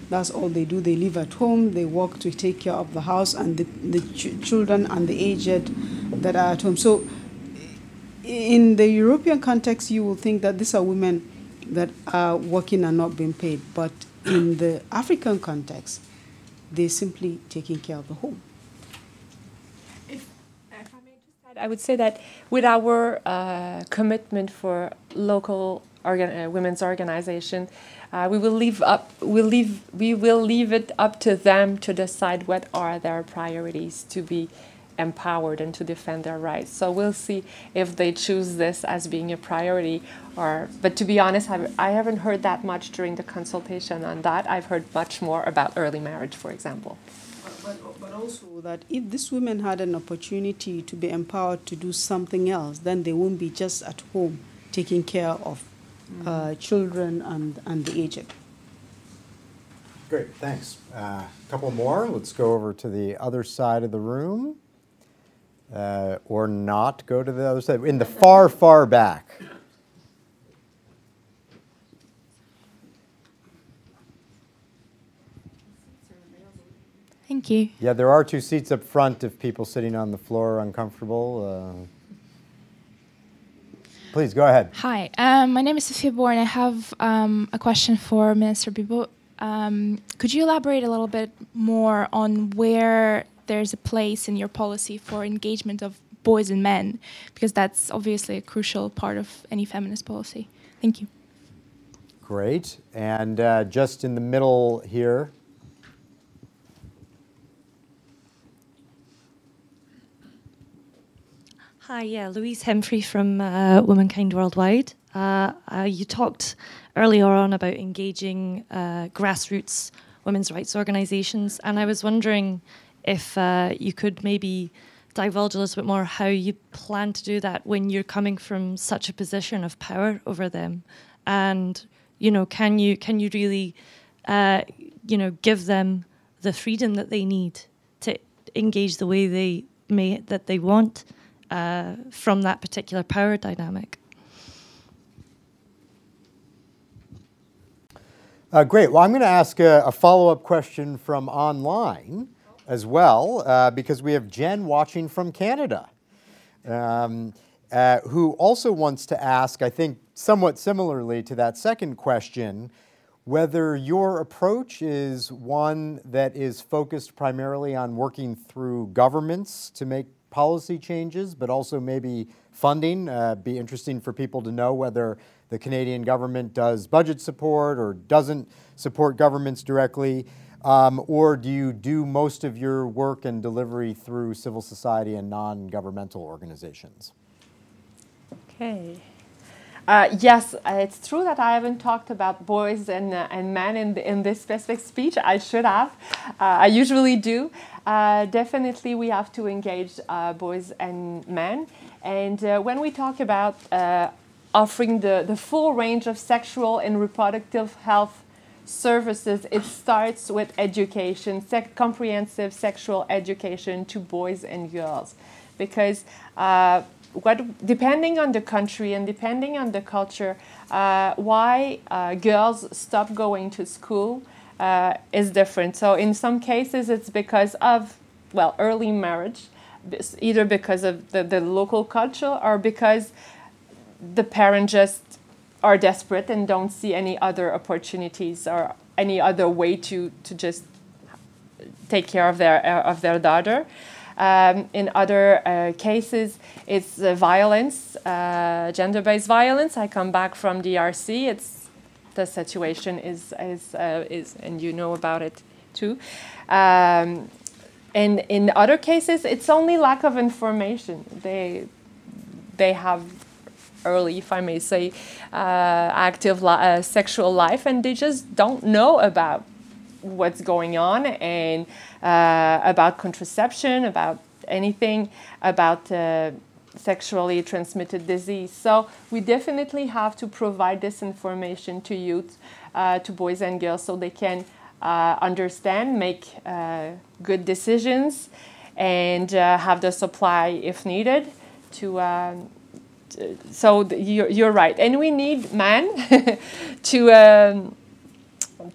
That's all they do. They live at home, they work to take care of the house and the, the ch- children and the aged that are at home. So, in the European context, you will think that these are women that are working and not being paid. But in the African context, they're simply taking care of the home. If, if I, may just add, I would say that with our uh, commitment for local organ- uh, women's organization, uh, we will leave up. We leave. We will leave it up to them to decide what are their priorities to be empowered and to defend their rights. So we'll see if they choose this as being a priority or but to be honest I haven't heard that much during the consultation on that. I've heard much more about early marriage for example. But, but also that if these women had an opportunity to be empowered to do something else, then they won't be just at home taking care of uh, children and, and the aged. Great, thanks. A uh, couple more. Let's go over to the other side of the room uh, or not go to the other side, in the far, far back. Thank you. Yeah, there are two seats up front if people sitting on the floor are uncomfortable. Please go ahead. Hi, um, my name is Sophia Bourne. I have um, a question for Minister Bibeau. Um, could you elaborate a little bit more on where there's a place in your policy for engagement of boys and men, because that's obviously a crucial part of any feminist policy. Thank you. Great. And uh, just in the middle here. Hi, yeah, Louise Hemfrey from uh, Womankind Worldwide. Uh, uh you talked earlier on about engaging uh, grassroots women's rights organizations, and I was wondering if uh, you could maybe divulge a little bit more how you plan to do that when you're coming from such a position of power over them, and you know, can you can you really, uh, you know, give them the freedom that they need to engage the way they may that they want uh, from that particular power dynamic? Uh, great. Well, I'm going to ask a, a follow up question from online as well, uh, because we have Jen watching from Canada, um, uh, who also wants to ask, I think, somewhat similarly to that second question, whether your approach is one that is focused primarily on working through governments to make policy changes, but also maybe funding. Uh, be interesting for people to know whether the Canadian government does budget support or doesn't support governments directly. Um, or do you do most of your work and delivery through civil society and non governmental organizations? Okay. Uh, yes, uh, it's true that I haven't talked about boys and, uh, and men in, the, in this specific speech. I should have. Uh, I usually do. Uh, definitely, we have to engage uh, boys and men. And when we talk about offering the, the full range of sexual and reproductive health services, it starts with education, sec- comprehensive sexual education to boys and girls. Because what depending on the country and depending on the culture, uh, why uh, girls stop going to school uh, is different. So in some cases, it's because of well early marriage, either because of the, the local culture or because the parents just are desperate and don't see any other opportunities or any other way to to just take care of their of their daughter. Um, in other uh, cases, it's uh, violence, uh, gender-based violence. I come back from DRC. It's the situation is is uh, is, and you know about it too. Um, and in other cases, it's only lack of information. They they have early, if I may say, uh, active li- uh, sexual life, and they just don't know about what's going on and uh, about contraception, about anything about uh, sexually transmitted disease. So we definitely have to provide this information to youth, uh, to boys and girls, so they can uh, understand, make uh, good decisions, and uh, have the supply if needed to so you're, you're right and we need men (laughs) to um,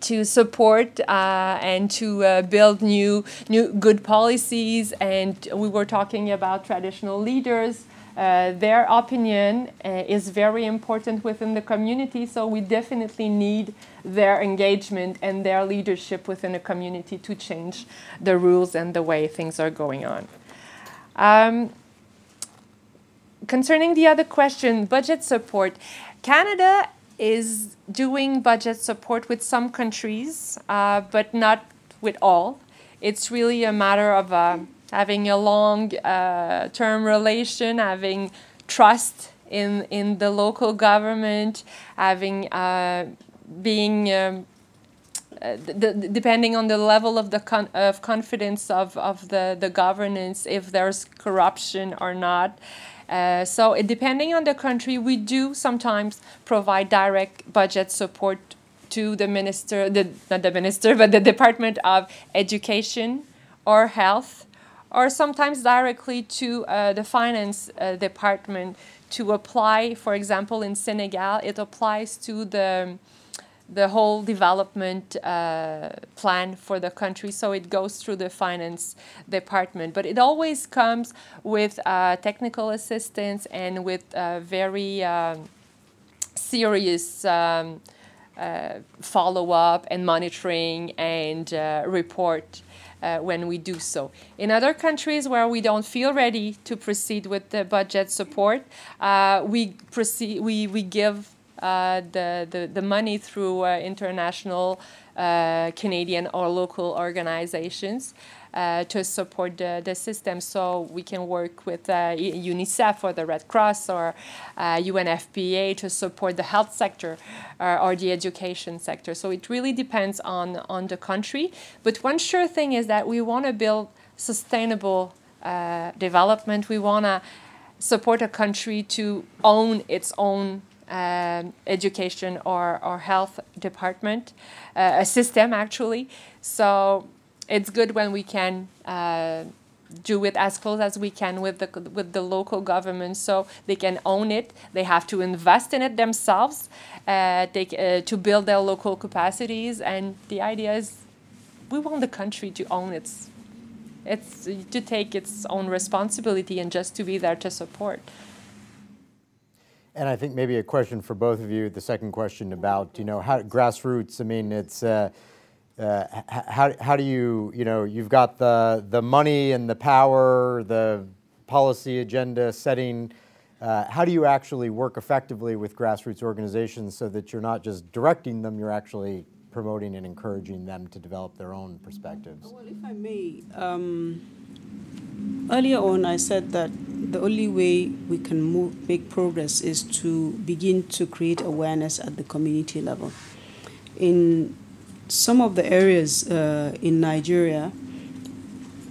to support uh, and to uh, build new new good policies. And we were talking about traditional leaders. Uh, their opinion uh, is very important within the community. So we definitely need their engagement and their leadership within the community to change the rules and the way things are going on. Um, concerning the other question, budget support, Canada is doing budget support with some countries, uh, but not with all. It's really a matter of uh, having a long uh, term relation, having trust in, in the local government, having uh, being um, uh, the, depending on the level of the con- of confidence of, of the, the governance, if there's corruption or not. Uh, so depending on the country, we do sometimes provide direct budget support to the minister, the, not the minister, (laughs) but the Department of Education or Health, or sometimes directly to uh, the Finance uh, Department to apply. For example, in Senegal, it applies to the the whole development uh, plan for the country. So it goes through the finance department, but it always comes with uh, technical assistance and with uh, very um, serious um, uh, follow up and monitoring and uh, report. Uh, when we do so. In other countries where we don't feel ready to proceed with the budget support, we proceed. We, we give uh, the, the, the money through uh, international, uh, Canadian, or local organizations. Uh, to support the, the system. So we can work with uh, UNICEF or the Red Cross or uh, UNFPA to support the health sector or the education sector. So it really depends on, on the country. But one sure thing is that we want to build sustainable development. We want to support a country to own its own um, education or, or health department, uh, a system actually. So it's good when we can uh, do it as close as we can with the with the local government so they can own it. They have to invest in it themselves uh, they, uh, to build their local capacities. And the idea is we want the country to own its it's to take its own responsibility and just to be there to support and I think maybe a question for both of you. The second question about you know how grassroots. I mean, it's uh, uh, how, how do you, you know, you've got the, the money and the power, the policy agenda setting. Uh, how do you actually work effectively with grassroots organizations so that you're not just directing them, you're actually promoting and encouraging them to develop their own perspectives? Well, if I may, um, earlier on I said that the only way we can move, make progress is to begin to create awareness at the community level. In some of the areas uh, in Nigeria,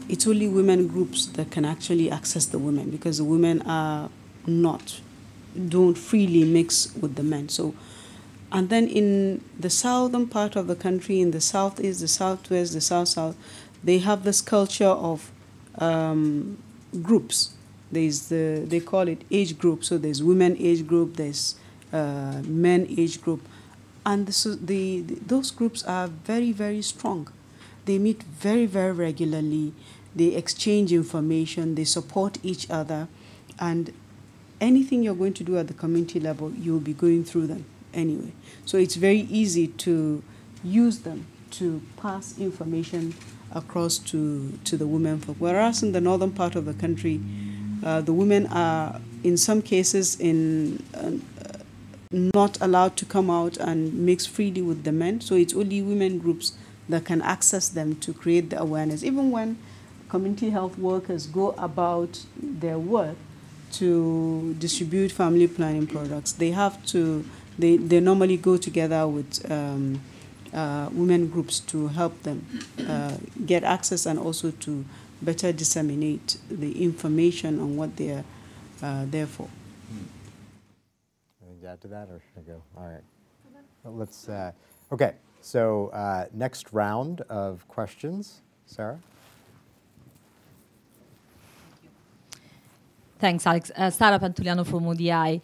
it's only women groups that can actually access the women because the women are not, don't freely mix with the men. So, and then in the southern part of the country, in the southeast, the southwest, the south south, they have this culture of um, groups. There's the they call it age group. So there's women age group, there's uh, men age group. And the, the, the, those groups are very very strong. They meet very very regularly. They exchange information. They support each other. And anything you're going to do at the community level you'll be going through them anyway so it's very easy to use them to pass information across to, to the women folk. Whereas in the northern part of the country, uh, the women are in some cases in uh, not allowed to come out and mix freely with the men. So it's only women groups that can access them to create the awareness. Even when community health workers go about their work to distribute family planning products, they have to, they, they normally go together with um, uh, women groups to help them uh, get access and also to better disseminate the information on what they're uh, there for Anything to add to that, or should I go? All right. Well, let's. Uh, okay. So uh, next round of questions, Sarah. Thanks, Alex. Uh, Sara Pantuliano from ODI.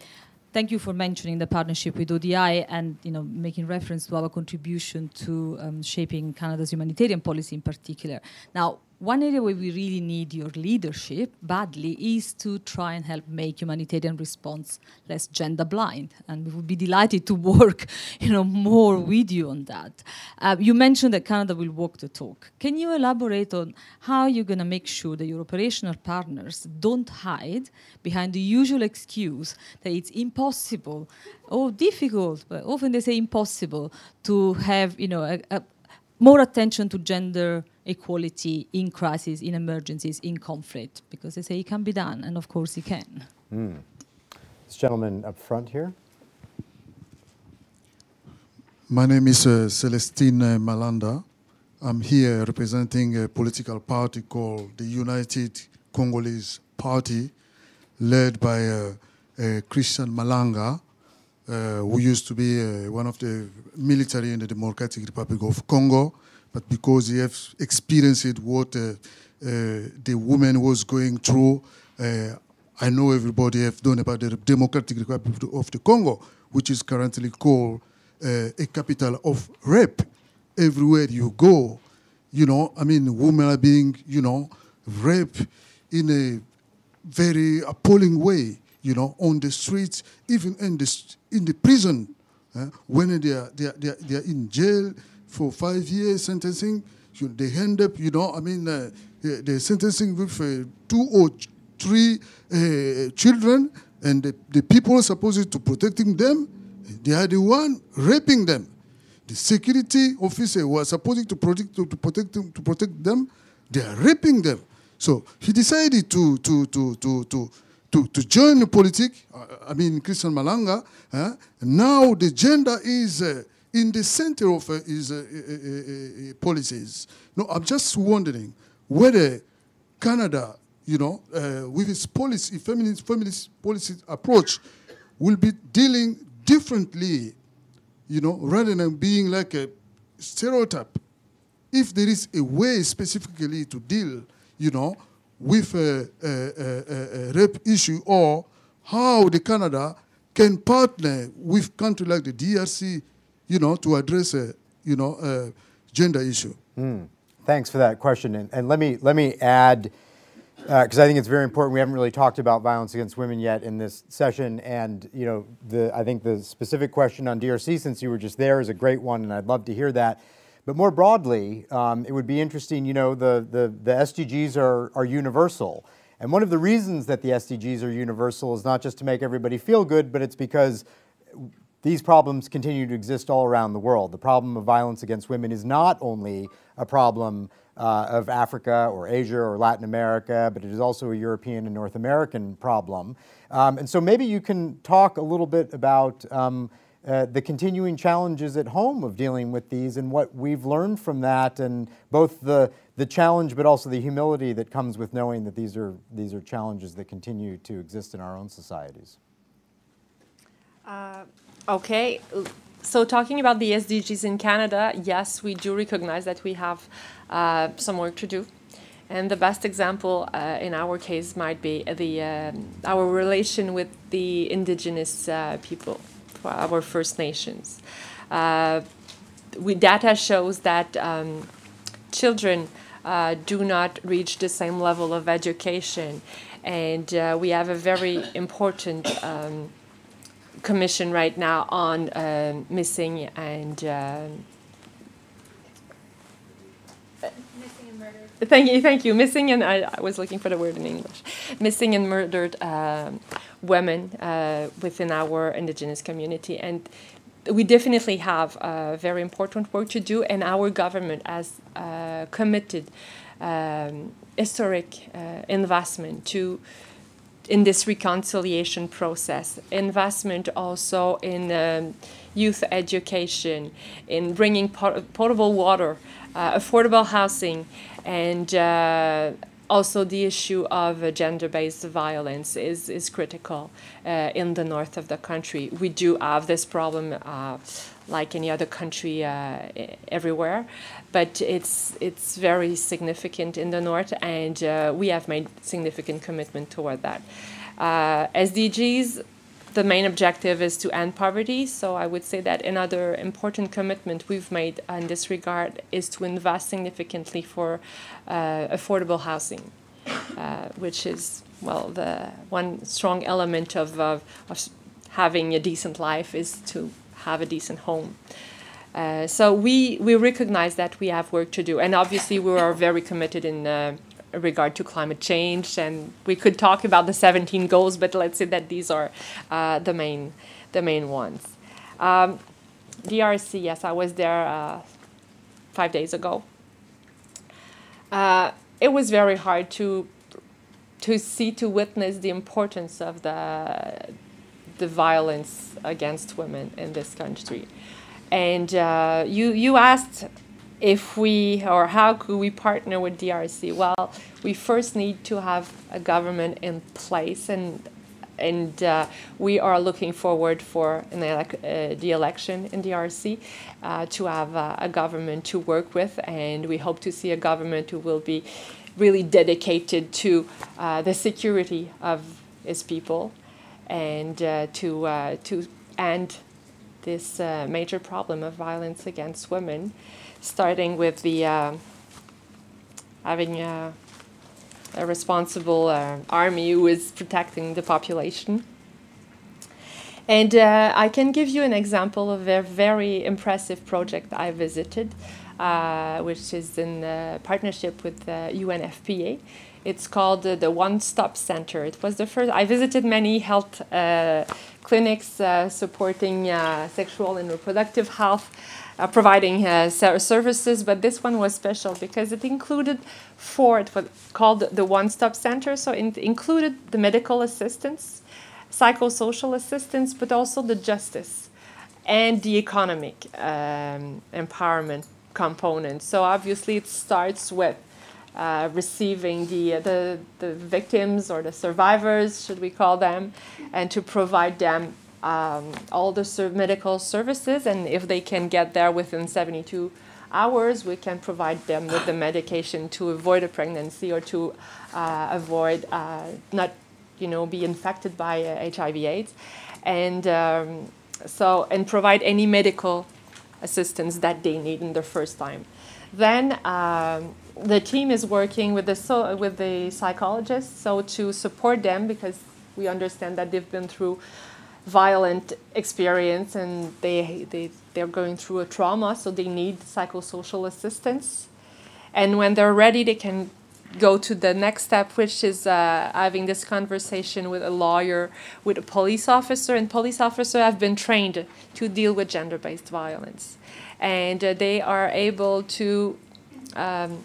Thank you for mentioning the partnership with ODI and you know making reference to our contribution to um, shaping Canada's humanitarian policy in particular. Now, one area where we really need your leadership badly is to try and help make humanitarian response less gender blind and we would be delighted to (laughs) work you know more with you on that. Uh, you mentioned that canada will walk the talk. Can you elaborate on how you're going to make sure that your operational partners don't hide behind the usual excuse that it's impossible or difficult but often they say impossible to have you know a, a more attention to gender equality in crises, in emergencies, in conflict, because they say it can be done, and of course it can. Mm. This gentleman up front here. My name is uh, Celestine Malanda. I'm here representing a political party called the United Congolese Party, led by uh, uh, Christian Malanga, uh, who used to be uh, one of the military in the Democratic Republic of Congo but because he has experienced what uh, uh, the woman was going through, uh, I know everybody have known about the Democratic Republic of the Congo, which is currently called a capital of rape. Everywhere you go, you know, I mean, women are being, you know, raped in a very appalling way, you know, on the streets, even in the, in the prison. Uh, when they are, they, are, they, are, they are in jail, for five years sentencing. They end up, you know, I mean, uh, they're sentencing with uh, two or three uh, children, and the, the people supposed to protecting them, they are the one raping them. The security officer was supposed to protect to, to protect them, to protect them, they are raping them. So he decided to to to to to to, to join the politics. I mean, Christian Malanga. Uh, now the gender is uh, in the center of uh, his uh uh, uh, uh, uh, policies. No, I'm just wondering whether Canada, you know, with its policy, feminist, feminist policy approach, will be dealing differently, you know, rather than being like a stereotype. If there is a way specifically to deal, you know, with a, a, a, a rape issue or how the Canada can partner with countries like the DRC, you know, to address a, you know, a gender issue. Mm. Thanks for that question. And, and let me let me add, because uh, I think it's very important. We haven't really talked about violence against women yet in this session, and you know, the I think the specific question on DRC, since you were just there, is a great one, and I'd love to hear that. But more broadly, um, it would be interesting. You know, the the, the SDGs are are universal. And one of the reasons that the SDGs are universal is not just to make everybody feel good, but it's because these problems continue to exist all around the world. The problem of violence against women is not only a problem uh, of Africa or Asia or Latin America, but it is also a European and North American problem. Um, and so maybe you can talk a little bit about um, uh, the continuing challenges at home of dealing with these and what we've learned from that, and both the, the challenge but also the humility that comes with knowing that these are, these are challenges that continue to exist in our own societies. Uh, okay. So, talking about the SDGs in Canada, yes, we do recognize that we have uh, some work to do. And the best example uh, in our case might be the, um, our relation with the indigenous uh, people our First Nations. Uh, we, data shows that um, children uh, do not reach the same level of education, and uh, we have a very important um, commission right now on uh, missing and uh, Thank you, thank you. Missing and I, I, was looking for the word in English. Missing and murdered uh, women uh, within our indigenous community, and we definitely have a very important work to do. And our government has uh, committed um, historic uh, investment to in this reconciliation process. Investment also in um, youth education, in bringing pot- potable water, uh, affordable housing and uh, also the issue of uh, gender-based violence is, is critical uh, in the north of the country. We do have this problem uh, like any other country uh, everywhere, but it's, it's very significant in the north, and uh, we have made significant commitment toward that. SDGs the main objective is to end poverty. So I would say that another important commitment we've made in this regard is to invest significantly for uh, affordable housing, uh, which is well the one strong element of, of, of having a decent life is to have a decent home. Uh, so we we recognize that we have work to do, and obviously we are very committed in uh, regard to climate change, and we could talk about the 17 goals, but let's say that these are uh, the main the main ones. Um, DRC, yes, I was there uh, five days ago. Uh, it was very hard to to see to witness the importance of the the violence against women in this country, and uh, you you asked if we or how could we partner with DRC? Well, we first need to have a government in place, and and uh, we are looking forward for elec- uh, the election in DRC uh, to have a government to work with, and we hope to see a government who will be really dedicated to uh, the security of its people and uh, to uh, to end this major problem of violence against women starting with the uh, having a, a responsible uh, army who is protecting the population. And uh, I can give you an example of a very impressive project I visited, uh, which is in partnership with UNFPA. It's called uh, the One Stop Center. It was the first, I visited many health uh, clinics uh, supporting sexual and reproductive health uh, providing uh, services, but this one was special because it included four, it was called the One Stop Center. So it included the medical assistance, psychosocial assistance, but also the justice and the economic um, empowerment component. So obviously, it starts with uh, receiving the, the, the victims or the survivors, should we call them, and to provide them um, all the ser- medical services, and if they can get there within 72 hours, we can provide them with the medication to avoid a pregnancy or to uh, avoid uh, not, you know, be infected by HIV/AIDS, and um, so and provide any medical assistance that they need in their first time. Then um, the team is working with the so, with the psychologists, so to support them because we understand that they've been through violent experience and they, they they're going through a trauma, so they need psychosocial assistance. And when they're ready, they can go to the next step, which is uh, having this conversation with a lawyer, with a police officer, and police officers have been trained to deal with gender-based violence, and uh, they are able to um,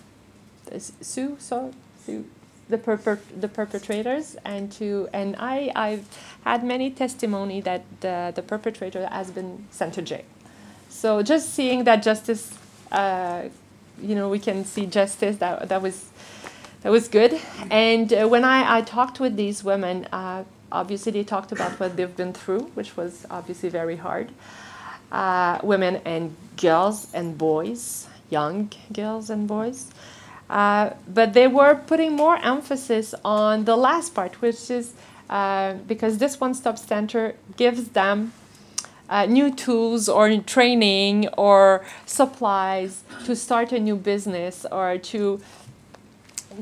sue, so sue the perpet- the perpetrators, and to and I I've had many testimony that the the perpetrator has been sent to jail. So just seeing that justice, uh, you know, we can see justice. That that was that was good. And uh, when I, I talked with these women, uh, obviously they talked about what they've been through, which was obviously very hard. Uh, women and girls and boys, young girls and boys. Uh, but they were putting more emphasis on the last part, which is uh, because this one stop center gives them uh, new tools or training or supplies to start a new business or to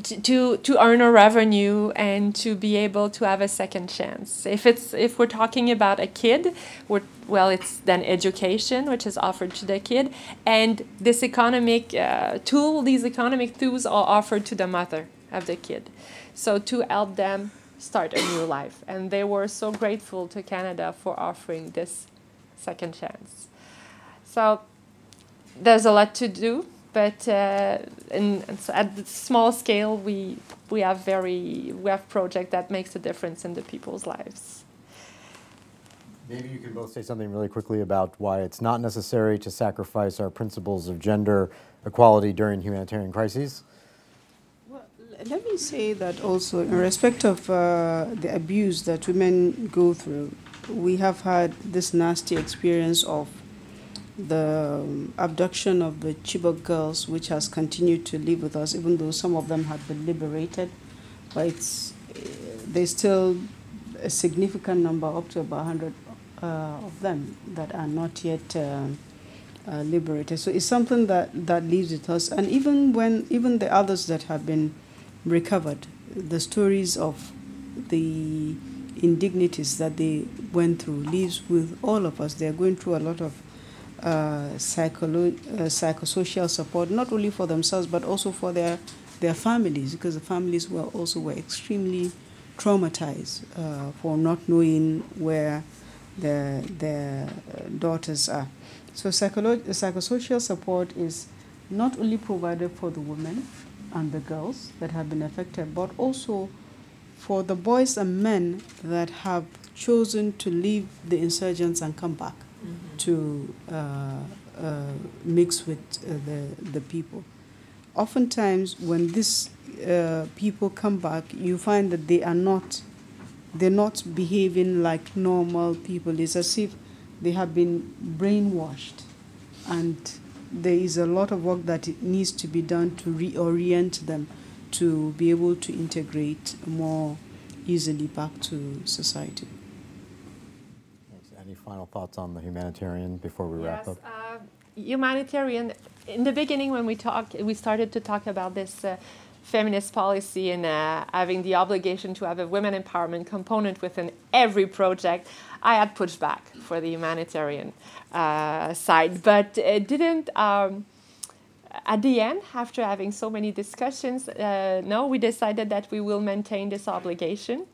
to, to earn a revenue and to be able to have a second chance. If it's if we're talking about a kid, well, it's then education which is offered to the kid, and this economic uh, tool, these economic tools are offered to the mother of the kid, so to help them start a new life. And they were so grateful to Canada for offering this second chance. So there's a lot to do but uh, in, at the small scale, we we have very we have project that makes a difference in the people's lives. Maybe you can both say something really quickly about why it's not necessary to sacrifice our principles of gender equality during humanitarian crises. Well, let me say that also in respect of uh, the abuse that women go through, we have had this nasty experience of the um, abduction of the Chibok girls, which has continued to live with us, even though some of them have been liberated, but it's, there's still a significant number, up to about 100 uh, of them, that are not yet uh, uh, liberated. So it's something that, that lives with us. And even when, even the others that have been recovered, the stories of the indignities that they went through lives with all of us. They're going through a lot of uh, psycholo- uh, psychosocial support, not only for themselves but also for their their families, because the families were also were extremely traumatized uh, for not knowing where their their daughters are. So psycholo- psychosocial support is not only provided for the women and the girls that have been affected, but also for the boys and men that have chosen to leave the insurgents and come back. To uh, uh, mix with uh, the, the people. Oftentimes, when these people come back, you find that they are not they're not behaving like normal people. It's as if they have been brainwashed, and there is a lot of work that needs to be done to reorient them to be able to integrate more easily back to society final thoughts on the humanitarian before we yes, wrap up? Uh, humanitarian. In the beginning, when we talked, we started to talk about this uh, feminist policy and uh, having the obligation to have a women empowerment component within every project. I had pushed back for the humanitarian uh, side, but it didn't. Um, at the end, after having so many discussions, uh, no, we decided that we will maintain this obligation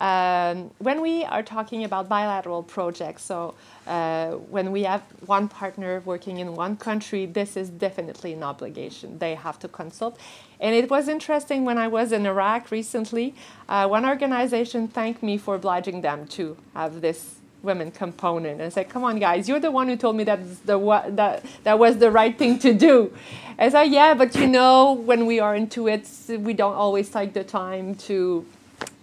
um, when we are talking about bilateral projects, so uh, when we have one partner working in one country, this is definitely an obligation. They have to consult. And it was interesting when I was in Iraq recently, uh, one organization thanked me for obliging them to have this women component and said, "Come on, guys, you're the one who told me that the that that was the right thing to do." I said, "Yeah, but you know, when we are into it, we don't always take the time to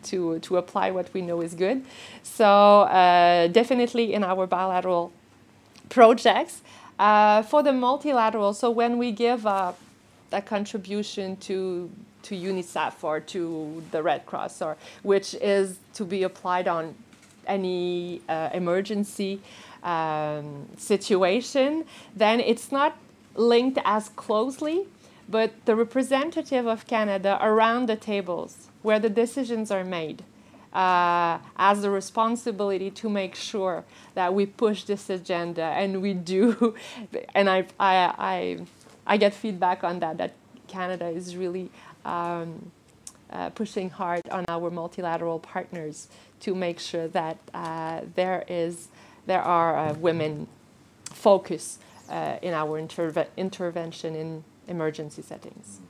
to, to apply what we know is good. So uh, definitely in our bilateral projects, Uh, for the multilateral, so when we give a, a contribution to to UNICEF or to the Red Cross, or which is to be applied on any uh, emergency um, situation, then it's not linked as closely, but the representative of Canada around the tables where the decisions are made uh, has the responsibility to make sure that we push this agenda and we do. (laughs) and I, I, I, I get feedback on that, that Canada is really um, uh, pushing hard on our multilateral partners to make sure that uh, there is there are uh, women focus uh, in our interve- intervention in emergency settings.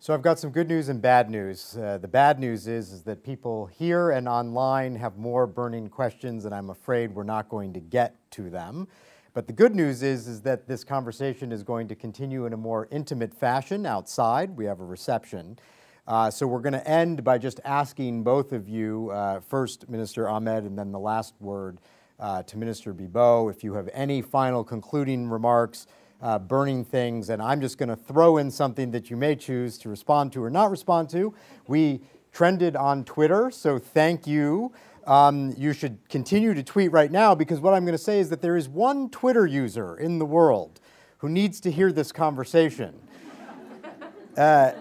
So I've got some good news and bad news. Uh, the bad news is, is that people here and online have more burning questions, and I'm afraid we're not going to get to them. But the good news is, is that this conversation is going to continue in a more intimate fashion outside. We have a reception. Uh, so we're going to end by just asking both of you, uh, first Minister Ahmed, and then the last word uh, to Minister Bibeau, if you have any final concluding remarks, uh, burning things, and I'm just going to throw in something that you may choose to respond to or not respond to. We trended on Twitter, so thank you. Um, you should continue to tweet right now because what I'm going to say is that there is one Twitter user in the world who needs to hear this conversation. (laughs) Uh,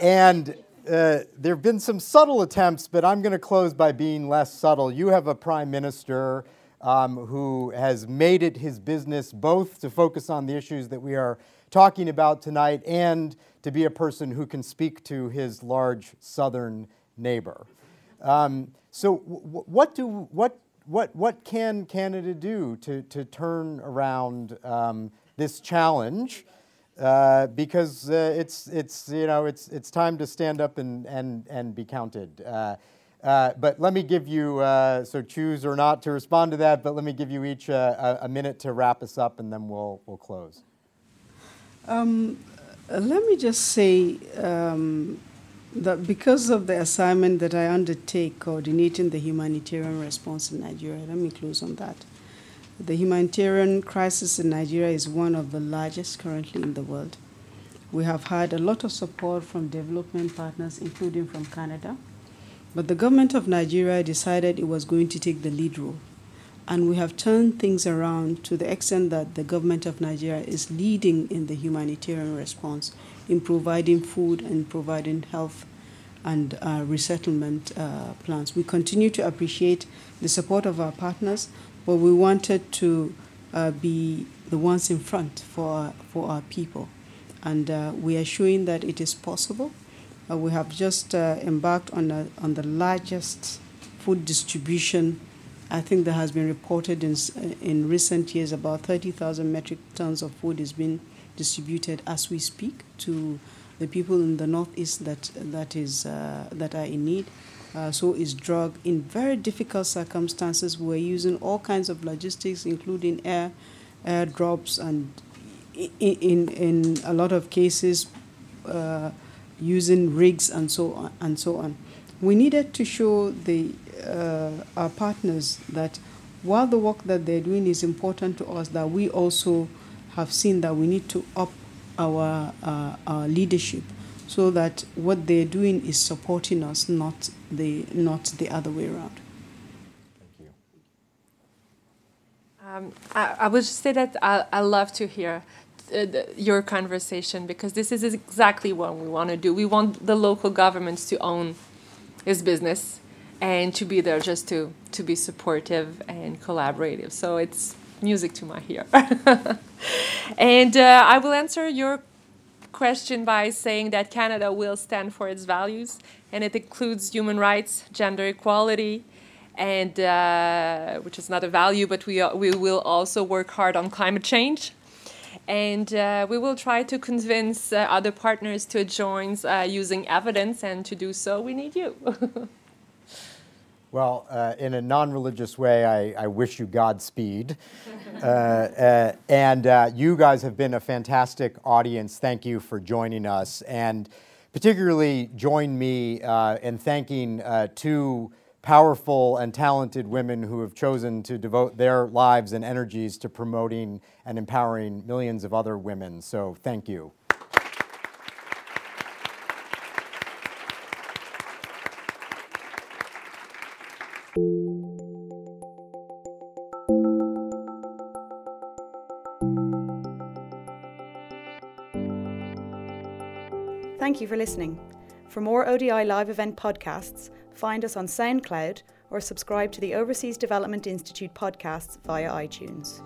and uh, there have been some subtle attempts, but I'm going to close by being less subtle. You have a prime minister um, who has made it his business both to focus on the issues that we are talking about tonight and to be a person who can speak to his large southern neighbor. Um, so, w- what do what what what can Canada do to to turn around um, this challenge? Uh, because uh, it's, it's, you know, it's, it's time to stand up and, and, and be counted. Uh, uh but let me give you, uh, so choose or not to respond to that, but let me give you each a, a, minute to wrap us up and then we'll, we'll close. Um, let me just say um, that because of the assignment that I undertake coordinating the humanitarian response in Nigeria, let me close on that. The humanitarian crisis in Nigeria is one of the largest currently in the world. We have had a lot of support from development partners, including from Canada. But the government of Nigeria decided it was going to take the lead role. And we have turned things around to the extent that the government of Nigeria is leading in the humanitarian response in providing food and providing health and uh, resettlement uh, plans. We continue to appreciate the support of our partners, but we wanted to uh, be the ones in front for, for our people. And uh, we are showing that it is possible. Uh, we have just uh, embarked on, a, on the largest food distribution. I think that has been reported in, in recent years. About 30,000 metric tons of food is being distributed as we speak to the people in the northeast that, that, is, uh, that are in need uh, so is drug in very difficult circumstances. We're using all kinds of logistics, including air, air drops, and in, in, in a lot of cases, uh, using rigs and so on and so on. We needed to show the uh, our partners that while the work that they're doing is important to us, that we also have seen that we need to up our, uh, our leadership so that what they're doing is supporting us, not the, not the other way around. Thank you. Um, I, I would say that I, I love to hear uh, your conversation because this is exactly what we want to do. We want the local governments to own his business and to be there just to, to be supportive and collaborative. So it's music to my ear. (laughs) and uh, I will answer your question by saying that Canada will stand for its values, and it includes human rights, gender equality, and uh, which is not a value, but we, we will also work hard on climate change. And uh, we will try to convince uh, other partners to join uh, using evidence, and to do so, we need you. (laughs) Well, uh, in a non religious way, I, I, wish you Godspeed. uh, uh, and you guys have been a fantastic audience. Thank you for joining us. And particularly join me in thanking two powerful and talented women who have chosen to devote their lives and energies to promoting and empowering millions of other women. So thank you. Thank you for listening. For more ODI live event podcasts, find us on SoundCloud or subscribe to the Overseas Development Institute podcasts via iTunes.